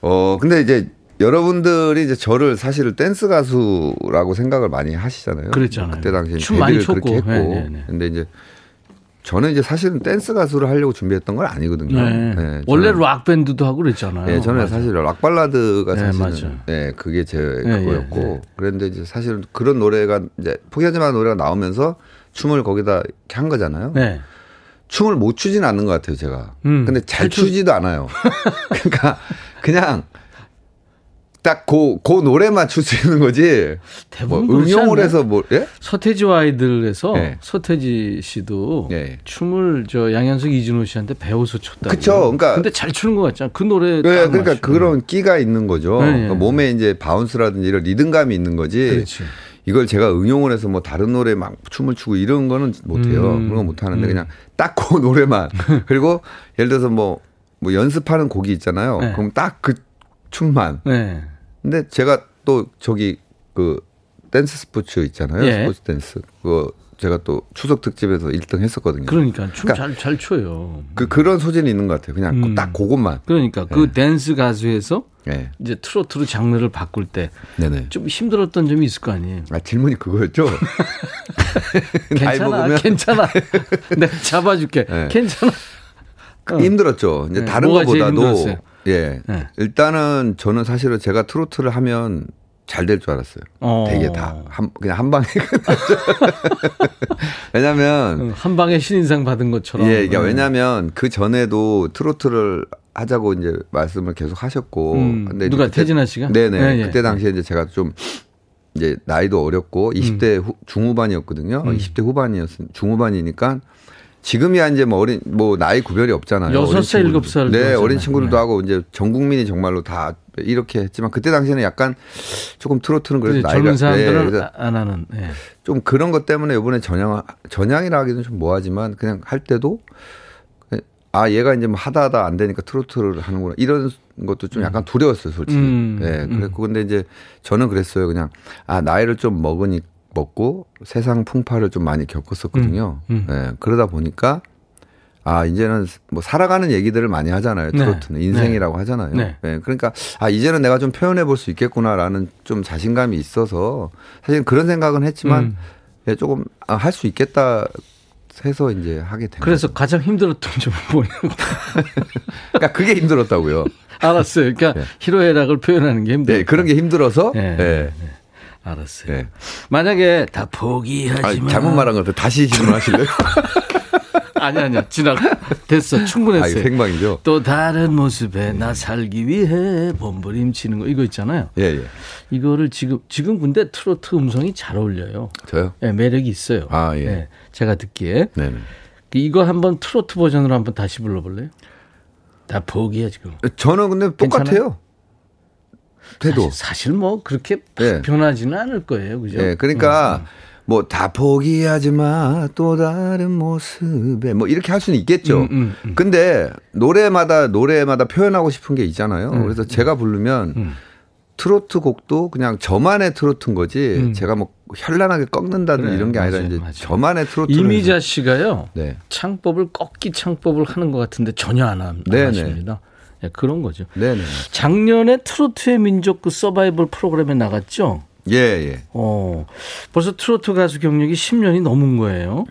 어, 근데 이제 여러분들이 이제 저를 사실은 댄스 가수라고 생각을 많이 하시잖아요. 그랬잖아요. 그때 당시에 춤 많이 그렇게 췄고. 했고. 네, 네, 네. 근데 이제 저는 이제 사실은 댄스 가수를 하려고 준비했던 건 아니거든요. 네. 네, 원래 락 밴드도 하고 그랬잖아요. 네, 저는 맞아. 사실 락 발라드가 네, 사실은. 네, 그게 제 네, 그거였고 네, 네. 그런데 이제 사실은 그런 노래가 이제 포기하지 마 노래가 나오면서 춤을 거기다 이렇게 한 거잖아요. 네. 춤을 못 추지는 않는 것 같아요, 제가. 음, 근데 잘잘 추- 추지도 않아요. (laughs) 그러니까 그냥 딱 그, 그 노래만 출수 있는 거지. 뭐 대부분 그렇지 응용을? 해서 뭐, 예? 서태지와 아이들에서 네. 서태지 씨도 예. 춤을 저 양현석 이진호 씨한테 배워서 췄다고. 그쵸, 그러니까- 근데 잘 추는 것 같잖아. 그 노래. 네, 딱 그러니까 맞추고. 그런 끼가 있는 거죠. 네, 네. 그러니까 몸에 이제 바운스라든지 이런 리듬감이 있는 거지. 그렇지. 이걸 제가 응용을 해서 뭐 다른 노래 막 춤을 추고 이런 거는 못해요. 음. 그런 건 못하는데 음. 그냥 딱 그 (laughs) 노래만. 그리고 예를 들어서 뭐, 뭐 연습하는 곡이 있잖아요. 네. 그럼 딱그 춤만. 네. 근데 제가 또 저기 그 댄스 스포츠 있잖아요. 예. 스포츠 댄스. 그거 제가 또 추석 특집에서 1등 했었거든요. 그러니까 춤 그러니까 잘잘 춰요. 그 그런 소질이 있는 것 같아요. 그냥 음. 딱 그것만. 그러니까 그 댄스 가수에서 네. 이제 트로트로 장르를 바꿀 때 좀. 힘들었던 점이 있을 거 아니에요. 아 질문이 그거였죠. (laughs) 괜찮아, 괜찮아. 내가 잡아줄게. 네. 괜찮아. 어. 힘들었죠. 이제 네, 다른 것보다도? 예. 네. 일단은 저는 사실은 제가 트로트를 하면 잘 될 줄 알았어요. 어. 되게 다 한, 그냥 한 방에. (laughs) 왜냐면 응, 한 방에 신인상 받은 것처럼. 예, 네. 왜냐면 그 전에도 트로트를 하자고 이제 말씀을 계속 하셨고. 음, 근데 누가 그때- 태진아 씨가? 네네. 네, 예. 그때 당시에 이제 제가 좀 이제 나이도 어렸고 20대 후, 중후반이었거든요. 음. 20대 후반이었 중후반이니까 지금이야 이제 뭐 어린 뭐 나이 구별이 없잖아요. 여섯 살. 일곱 살도 네. 어린 친구들도 네. 하고 이제 전 국민이 정말로 다 이렇게 했지만 그때 당시에는 약간 조금 트로트는 그래도 그래서 나이가 젊은 사람들은 예, 아- 안 하는. 예. 좀 그런 것 때문에 이번에 전향 전향이라 하기는 좀 뭐하지만 그냥 할 때도 아 얘가 이제 뭐 하다 하다 안 되니까 트로트를 하는구나 이런 것도 좀 약간 두려웠어요 솔직히. 음, 예, 음. 그랬고 근데 이제 저는 그랬어요 그냥 아 나이를 좀 먹으니 먹고 세상 풍파를 좀 많이 겪었었거든요. 음, 예, 그러다 보니까 아 이제는 뭐 살아가는 얘기들을 많이 하잖아요 네. 트로트는 인생이라고 하잖아요. 네. 예, 그러니까 아 이제는 내가 좀 표현해 볼 수 있겠구나라는 좀 자신감이 있어서 사실 그런 생각은 했지만 음. 예, 조금 아, 할 수 있겠다 해서 이제 하게 된 그래서 거죠. 가장 힘들었던 점은 뭐냐고. (laughs) 그러니까 그게 힘들었다고요. (laughs) 알았어요. 그러니까 네. 희로애락을 표현하는 게 힘들어. 네, 그런 게 힘들어서 예. 예. 알았어요. 예. 만약에 다 포기하지 아, 마. 잘못 말한 것들 다시 질문하실래요? (laughs) 아니 아니야. 지나가. 됐어. 아, 충분했어요. 이거 생방이죠. 또 다른 모습에 나 살기 위해 몸부림치는 거 이거 있잖아요. 예, 예. 이거를 지금 지금 근데 트로트 음성이 잘 어울려요. 저요? 예, 매력이 있어요. 아, 예. 제가 듣기에 네, 네. 이거 한번 트로트 버전으로 한번 다시 불러볼래요? 다 포기해 지금. 저는 근데 똑같아요. 태도. 사실, 사실 뭐 그렇게 팍 예. 변하지는 않을 거예요, 그죠? 예, 그러니까 뭐다 포기하지 마. 또 다른 모습에 뭐 이렇게 할 수는 있겠죠. 음, 음, 음. 근데 노래마다 노래마다 표현하고 싶은 게 있잖아요. 그래서 제가 부르면 음. 트로트 곡도 그냥 저만의 트로트인 거지. 음. 제가 뭐 현란하게 꺾는다든 그래, 이런 게 아니라 맞아요, 이제 맞아요. 저만의 트로트. 이미자 씨가요. 네. 창법을 꺾기 창법을 하는 것 같은데 전혀 안, 함- 안 네네. 하십니다. 예, 그런 거죠. 네네. 작년에 트로트의 민족 그 서바이벌 프로그램에 나갔죠. 예, 예. 어, 벌써 트로트 가수 경력이 10년이 넘은 거예요.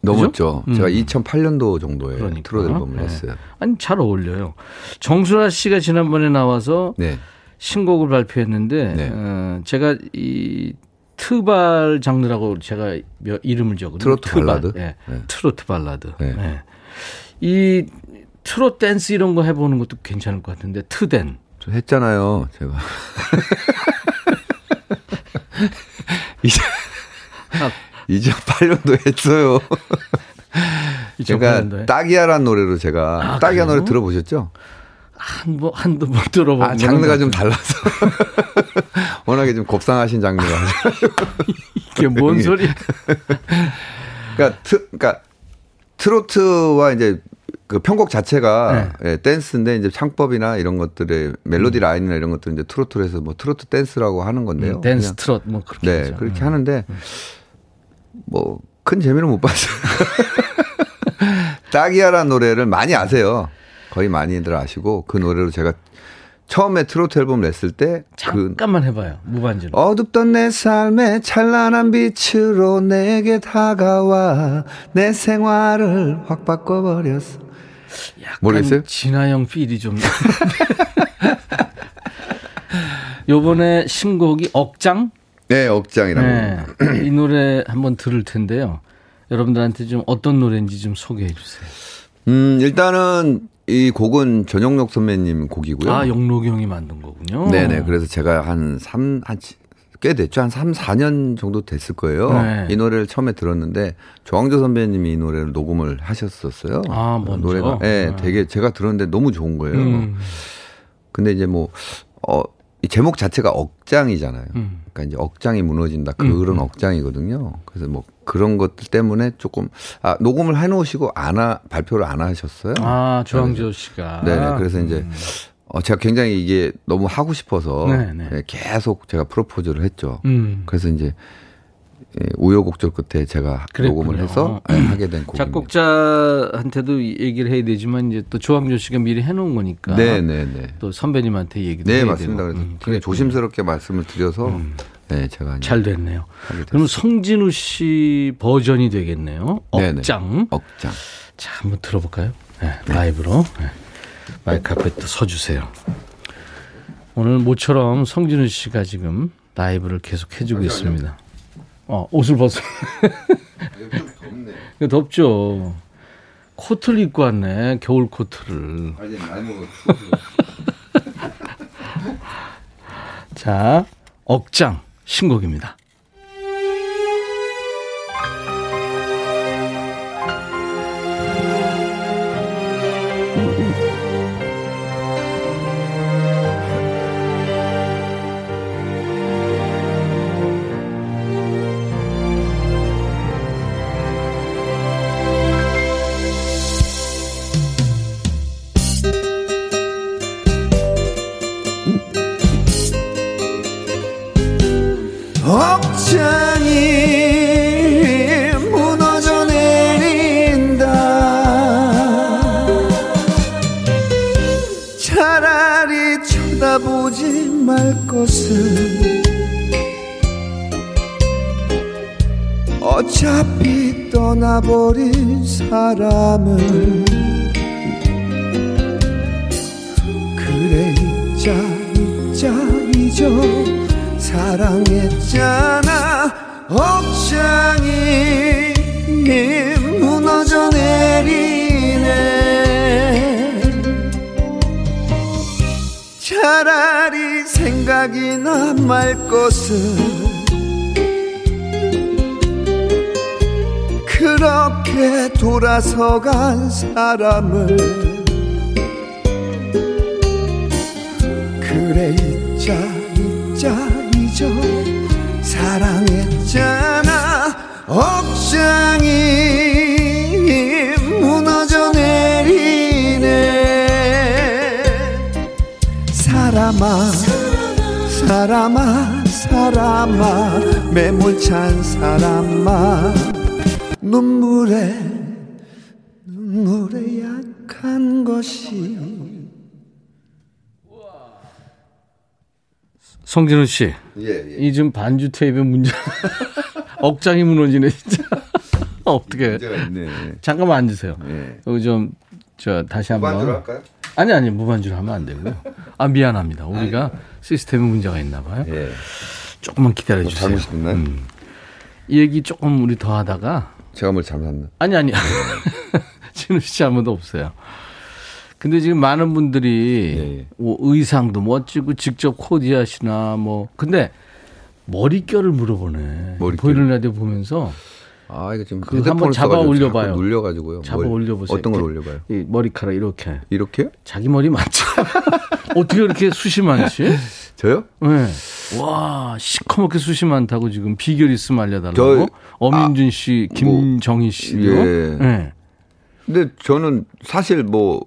넘었죠. 음. 제가 2008년도 정도에 그러니까. 트로트 앨범을 네. 냈어요. 아니 잘 어울려요. 정수라 씨가 지난번에 나와서 네. 신곡을 발표했는데 네. 어, 제가 이 트발 장르라고 제가 몇- 이름을 적거든요. 트로트 트발. 발라드? 예. 네. 트로트 발라드. 네. 예. 이 트롯 댄스 이런 거 해보는 것도 괜찮을 것 같은데 트댄. 저 했잖아요, 제가. (laughs) 이제 아. 2008년도 했어요. (laughs) 제가 2008년도에. 따기야란 노래로 제가 아, 그래요? 노래 들어보셨죠? 한번 한두 번 들어보고 아, 장르가 좀 달라서. (laughs) 워낙에 좀 곱상하신 장르가. 이게 뭔 소리? 그러니까 트, 그러니까 트로트와 이제 그 편곡 자체가 네. 예, 댄스인데 이제 창법이나 이런 것들의 멜로디 라인이나 이런 것들 이제 트로트로 해서 뭐 트로트 댄스라고 하는 건데요. 음, 댄스 트롯 뭐 그렇게 네, 하죠. 그렇게 음. 하는데 뭐 큰 재미는 못 봤어요. (laughs) 딱이야라는 노래를 많이 아세요. 거의 많이들 아시고 그 노래로 제가 처음에 트로트 앨범 냈을 때그 잠깐만 해봐요. 무반주로. 어둡던 내 삶의 찬란한 빛으로 내게 다가와 내 생활을 확 바꿔버렸어. 약간 모르겠어요? 진아영 필이 좀. (laughs) 요번에 신곡이 억장? 네, 억장이라고. 네. 이 노래 한번 들을 텐데요. 여러분들한테 좀 어떤 노래인지 좀 소개해 주세요. 음, 일단은 이 곡은 전영록 선배님 곡이고요. 아, 영록이 형이 만든 거군요. 네네. 그래서 제가 한 3, 한, 치- 꽤 됐죠. 한 3, 4년 정도 됐을 거예요. 네. 이 노래를 처음에 들었는데 조항조 선배님이 이 노래를 녹음을 하셨었어요. 아, 먼저? 노래가. 네, 아. 되게 제가 들었는데 너무 좋은 거예요. 음. 근데 이제 뭐, 어, 이 제목 자체가 억장이잖아요. 음. 그러니까 이제 억장이 무너진다. 그런 억장이거든요. 그래서 뭐 그런 것들 때문에 조금, 아, 녹음을 해 놓으시고 안 하, 발표를 안 하셨어요. 아, 조항조 씨가. 네네. 그래서 이제 음. 어, 제가 굉장히 이게 너무 하고 싶어서 네네. 예, 계속 제가 프로포즈를 했죠. 음. 그래서 이제 예, 우여곡절 끝에 제가 그랬군요. 녹음을 해서 예, 하게 된 곡입니다. 작곡자한테도 얘기를 해야 되지만 이제 또 조항조 씨가 미리 해놓은 거니까. 네네네. 또 선배님한테 얘기도 네 해야 맞습니다. 되고. 그래서 음, 그랬군요. 조심스럽게 말씀을 드려서 네 제가 잘 됐네요. 그럼. 성진우 씨 버전이 되겠네요. 네네. 억장. 억장. 자, 한번 들어볼까요? 네, 라이브로. 네. 또 서주세요. 오늘 모처럼 성진우 씨가 지금 라이브를 계속 해주고 있습니다. 어, 옷을 벗어. 이거 덥죠. 코트를 입고 왔네. 겨울 코트를. (laughs) 자, 억장 신곡입니다. 억장이 무너져 내린다. 차라리 쳐다보지 말 것을 어차피 떠나버린 사람을 그래 잊자 잊자 잊어 사랑했잖아. 억장이 무너져 내리네. 차라리 생각이 나 말 것을 그렇게 돌아서 간 사람을 그래 잊자 잊자 잊어 사랑했잖아. 억장이 무너져 내리네. 사람아 사람아 사람아 매몰찬 사람아. 눈물에 눈물에 약한 것이 성진우 씨, 예, 예. 이 지금 반주 테이프 문제 (laughs) 억장이 무너지네 진짜. (laughs) 어떻게? 잠깐만 앉으세요. 예. 여기 좀 저 다시 한번. 반주로 할까요? 아니 아니 무반주로 하면 안 되고요. 아 미안합니다. 우리가 시스템에 문제가 있나 봐요. 예. 조금만 기다려 주세요. 잘못? 이 얘기 조금 우리 더 하다가 제가 뭘 잘못했나? 아니 아니 (laughs) 진우 씨 잘못 없어요. 근데 지금 많은 분들이 예, 예. 뭐 의상도 멋지고 직접 코디하시나 뭐 근데 머릿결을 물어보네. 머릿결. 보이는 라디오 보면서 아 이거 좀 그거 핸드폰을 한번 잡아 올려봐요. 눌려가지고요. 잡아 뭘- 올려보세요. 어떤 걸 이렇게. 올려봐요? 이 머리카락 이렇게 이렇게요? 자기 머리 맞죠? (laughs) 어떻게 이렇게 숱이 많지? 저요? 네. 와 시커멓게 숱이 많다고 지금 비결 있으면 알려달라고. 저- 엄윤준 씨, 김정희 씨도. 예. 네. 근데 저는 사실 뭐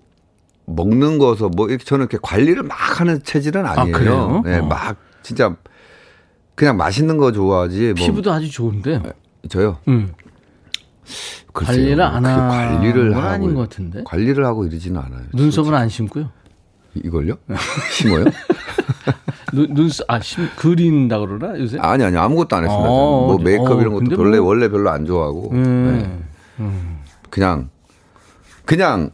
먹는 거서 뭐 이렇게 저는 이렇게 관리를 막 하는 체질은 아니에요. 그래요? 네, 어. 막 진짜 그냥 맛있는 거 좋아하지. 뭐 피부도 아주 좋은데. 저요. 음. 글쎄요. 관리를 안그 하는 관리를 건 하고 아닌 것 같은데. 관리를 하고 이러지는 않아요. 눈썹은 안 심고요. 이걸요? (laughs) 심어요? (laughs) 눈, 눈썹 아 심, 그린다 그러나 요새? 아니 아니 아무것도 안 했습니다. 저는. 어, 뭐 메이크업 어, 이런 것도 별로 뭐- 원래 별로 안 좋아하고 음. 네. 그냥 그냥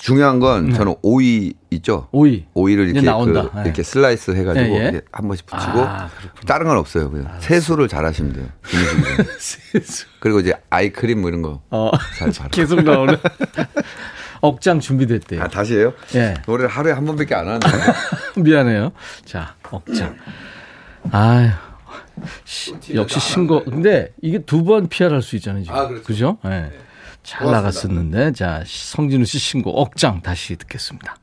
중요한 건 저는 오이 있죠. 오이. 오이를 이렇게 나온다. 그, 예. 이렇게 슬라이스 해가지고 예, 예. 이렇게 한 번씩 붙이고 아, 다른 건 없어요. 그냥 세수를 잘 하시면 돼요. (laughs) 김희진은. 그리고 이제 아이크림 뭐 이런 거. 어, 잘 바르고. 계속 나오네. (laughs) 억장 준비됐대요. 아 다시예요? 예. 노래를 하루에 한 번밖에 안 하는데. (laughs) 미안해요. 자, 억장. 아유. 시- 역시 신고. 근데 이게 두번 PR할 수 있잖아요. 지금. 아, 그렇죠. 그죠? 예. 잘 고맙습니다. 나갔었는데. 자, 성진우 씨 신고 억장 다시 듣겠습니다.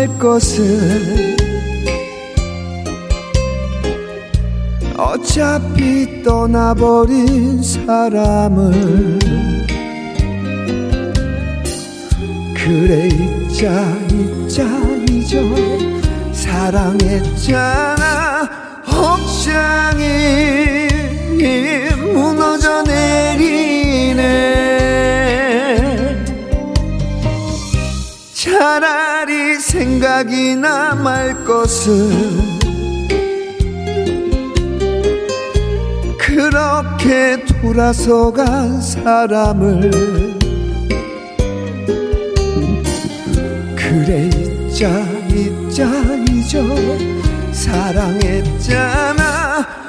말 것을 어차피 떠나버린 사람을 그래 잊자 잊자 잊어 사랑했잖아 억장이 무너져 내리네. 차라리 생각이나 말 것은 그렇게 돌아서 간 사람을 그래 있자 있자 잊어 사랑했잖아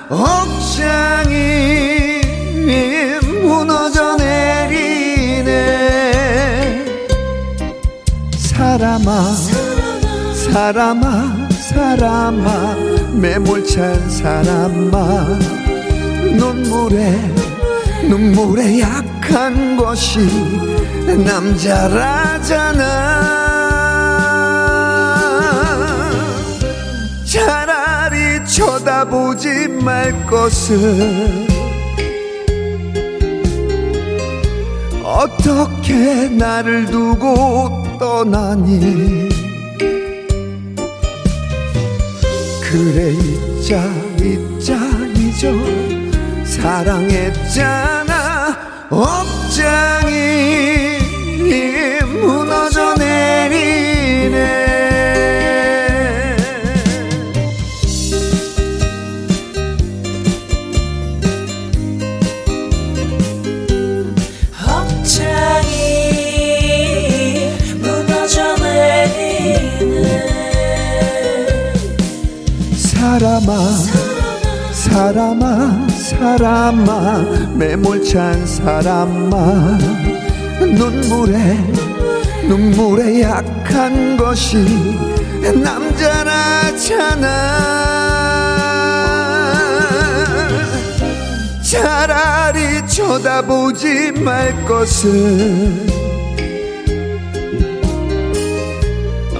억장이 무너져 내리네. 사람아 사람아 사람아 매몰찬 사람아. 눈물에 눈물에 약한 것이 남자라잖아. 차라리 쳐다보지 말 것을 어떻게 나를 두고 떠나니 그래 잊자 잊자 잊어. 사랑했잖아 억장이 사람아 매몰찬 사람아. 눈물에 눈물에 약한 것이 남자라잖아. 차라리 쳐다보지 말 것을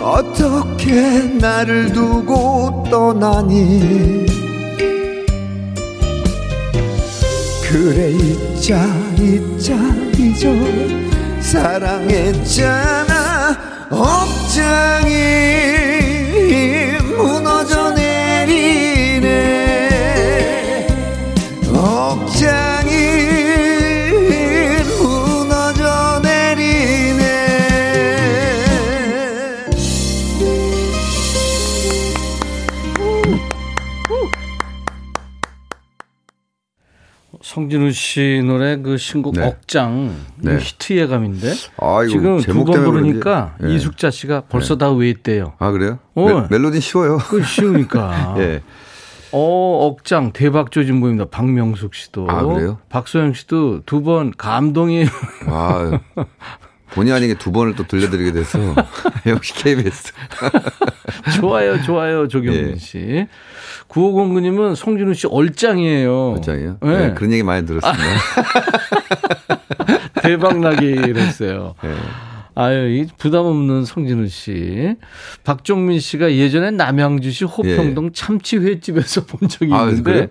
어떻게 나를 두고 떠나니 그래 잊자 잊자 잊어. 사랑했잖아 억장이 성진우 씨 노래 그 신곡 네. 억장 네. 히트 예감인데 아, 이거 지금 두 번 부르니까. 예. 이숙자 씨가 벌써 다 외했대요. 아 그래요? 어. 멜, 멜로디 쉬워요. 그 쉬우니까. (laughs) 예. 어, 억장 대박 조진 보입니다. 박명숙 씨도. 아, 그래요? 박소영 씨도 두 번 감동이 아 본의 아니게 두 번을 또 들려드리게 돼서 (laughs) (laughs) 역시 KBS. 좋아요, 좋아요, 조경민 예. 씨. 9509님은 송진우 씨 얼짱이에요. 어짱이요? 네. 네, 그런 얘기 많이 들었습니다. 대박 나기를 했어요. 예. 아유, 이 부담 없는 성진우 씨. 박종민 씨가 예전에 남양주시 호평동 참치 횟집에서 본 적이 예. 아, 있는데 그래요?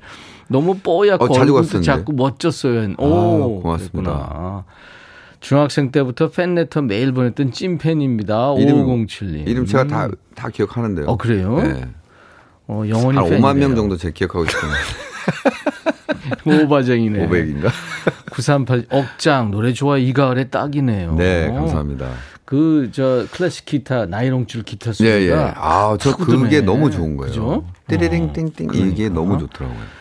너무 뽀얗고 어, 얼굴도. 작고 멋졌어요. 오, 아, 고맙습니다. 그랬구나. 중학생 때부터 팬레터 매일 보냈던 찐팬입니다. 이름- 5507님. 이름 제가 다, 다 기억하는데요. 어, 그래요? 네. 어, 영원히 한 5만 명. 정도 제 기억하고 있습니다. 오바쟁이네. 500인가? 938 억장 노래 좋아 이 가을에 딱이네요. 네, 감사합니다. 그 저 클래식 기타 나이롱줄 기타 소리가 예, 예. 아, 저. 그게 너무 좋은 거예요. 그죠? 띠리링 어, 그러니까. 이게 너무 좋더라고요.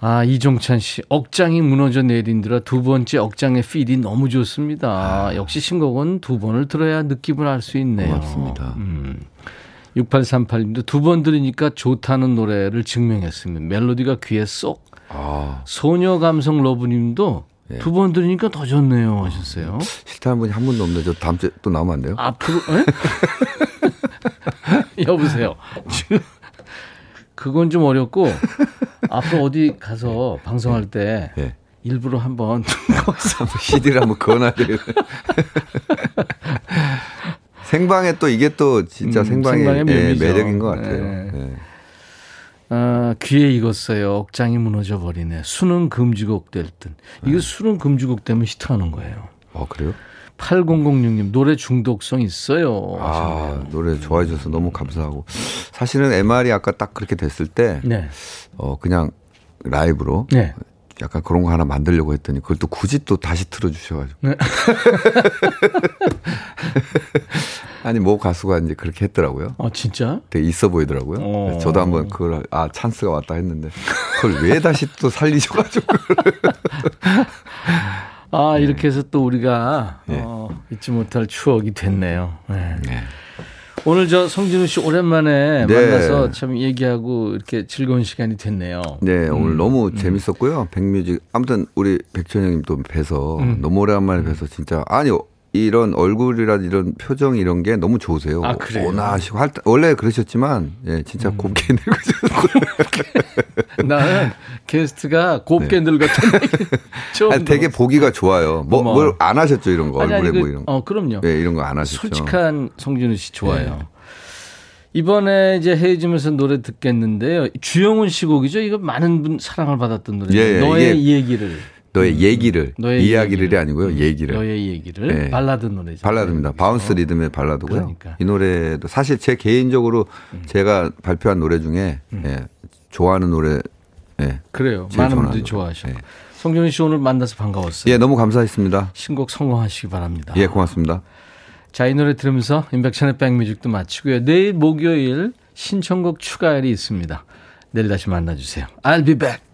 아 이종찬 씨 억장이 무너져 내린들어 두 번째 억장의 필이 너무 좋습니다. 역시 신곡은 두 번을 들어야 느낌을 알 수 있네요. 고맙습니다. 음. 6838님도 두 번 들으니까 좋다는 노래를 증명했습니다. 멜로디가 귀에 쏙. 아, 소녀 감성 러브님도 예. 두번 들으니까 더 좋네요 하셨어요. 싫다는 분이 한 분도 없는데 저 다음 주에 또 나오면 안 돼요? 앞으로 에? (laughs) 여보세요. (laughs) 그건 좀 어렵고 앞으로 어디 가서 방송할 때 예. 일부러 한번 CD를 한번 돼요. (laughs) 생방에 또 이게 또 진짜 음, 생방의, 생방의 예. 매력인 것 같아요. 네. 예. 아, 귀에 익었어요. 억장이 무너져 버리네. 수능 금지곡 될 듯. 네. 이거 수능 금지곡 되면 히트하는 거예요. 어, 그래요? 8006님 노래 중독성 있어요. 아, 노래 좋아해 줘서 너무 감사하고. 사실은 MR이 아까 딱 그렇게 됐을 때, 네. 어, 그냥 라이브로 네. 약간 그런 거 하나 만들려고 했더니 그걸 또 굳이 또 다시 틀어주셔가지고. 네. (laughs) 아니, 모 가수가 이제 그렇게 했더라고요. 아 진짜? 되게 있어 보이더라고요. 어. 저도 한번 그걸, 아, 찬스가 왔다 했는데, 그걸 왜 다시 또 살리셔가지고. (laughs) 아 이렇게 해서 또 우리가 예. 어, 잊지 못할 추억이 됐네요. 네. 오늘 저 성진우 씨 오랜만에 네. 만나서 참 얘기하고 이렇게 즐거운 시간이 됐네요. 네, 오늘 음, 너무 재밌었고요. 백뮤직. 아무튼 우리 백천 형님 또 뵈서 음. 너무 오랜만에 뵈서 진짜. 아니, 이런 얼굴이라 이런 표정 이런 게 너무 좋으세요. 아, 그래요? 온화하시고 할 때- 원래 그러셨지만 예, 진짜 음. 곱게 (laughs) 늙으셨어요. (laughs) 나는 게스트가 곱게 얘기 (laughs) 처음 아니, 되게. 보기가 좋아요. 뭐. 뭘 안 하셨죠 이런 거 아니, 아니, 얼굴에 그- 뭐 이런 거. 어, 그럼요. 예, 이런 거 안 하셨죠. 솔직한 송진우 씨 좋아요. 네. 이번에 이제 헤어지면서 노래 듣겠는데요. 주영훈 씨 곡이죠. 이거 많은 분 사랑을 받았던 노래. 예, 예, 너의 이게 얘기를. 너의 얘기를 음. 너의 이야기를 얘기를. 아니고요. 얘기를. 너의 얘기를 네. 발라드 노래죠. 발라드입니다. bounce 리듬의 발라드고요. 그러니까. 이 노래도 사실 제 개인적으로 제가 발표한 노래 중에 예, 좋아하는 노래 예, 그래요. 많은 분들이. 좋아하셔. 네. 송진우 씨 오늘 만나서 반가웠어요. 예, 너무 감사했습니다. 신곡 성공하시기 바랍니다. 예, 고맙습니다. 자, 이 노래 들으면서 임백천의 백뮤직도 마치고요. 내일 목요일 신청곡 추가일이 있습니다. 내일 다시 만나주세요. I'll be back.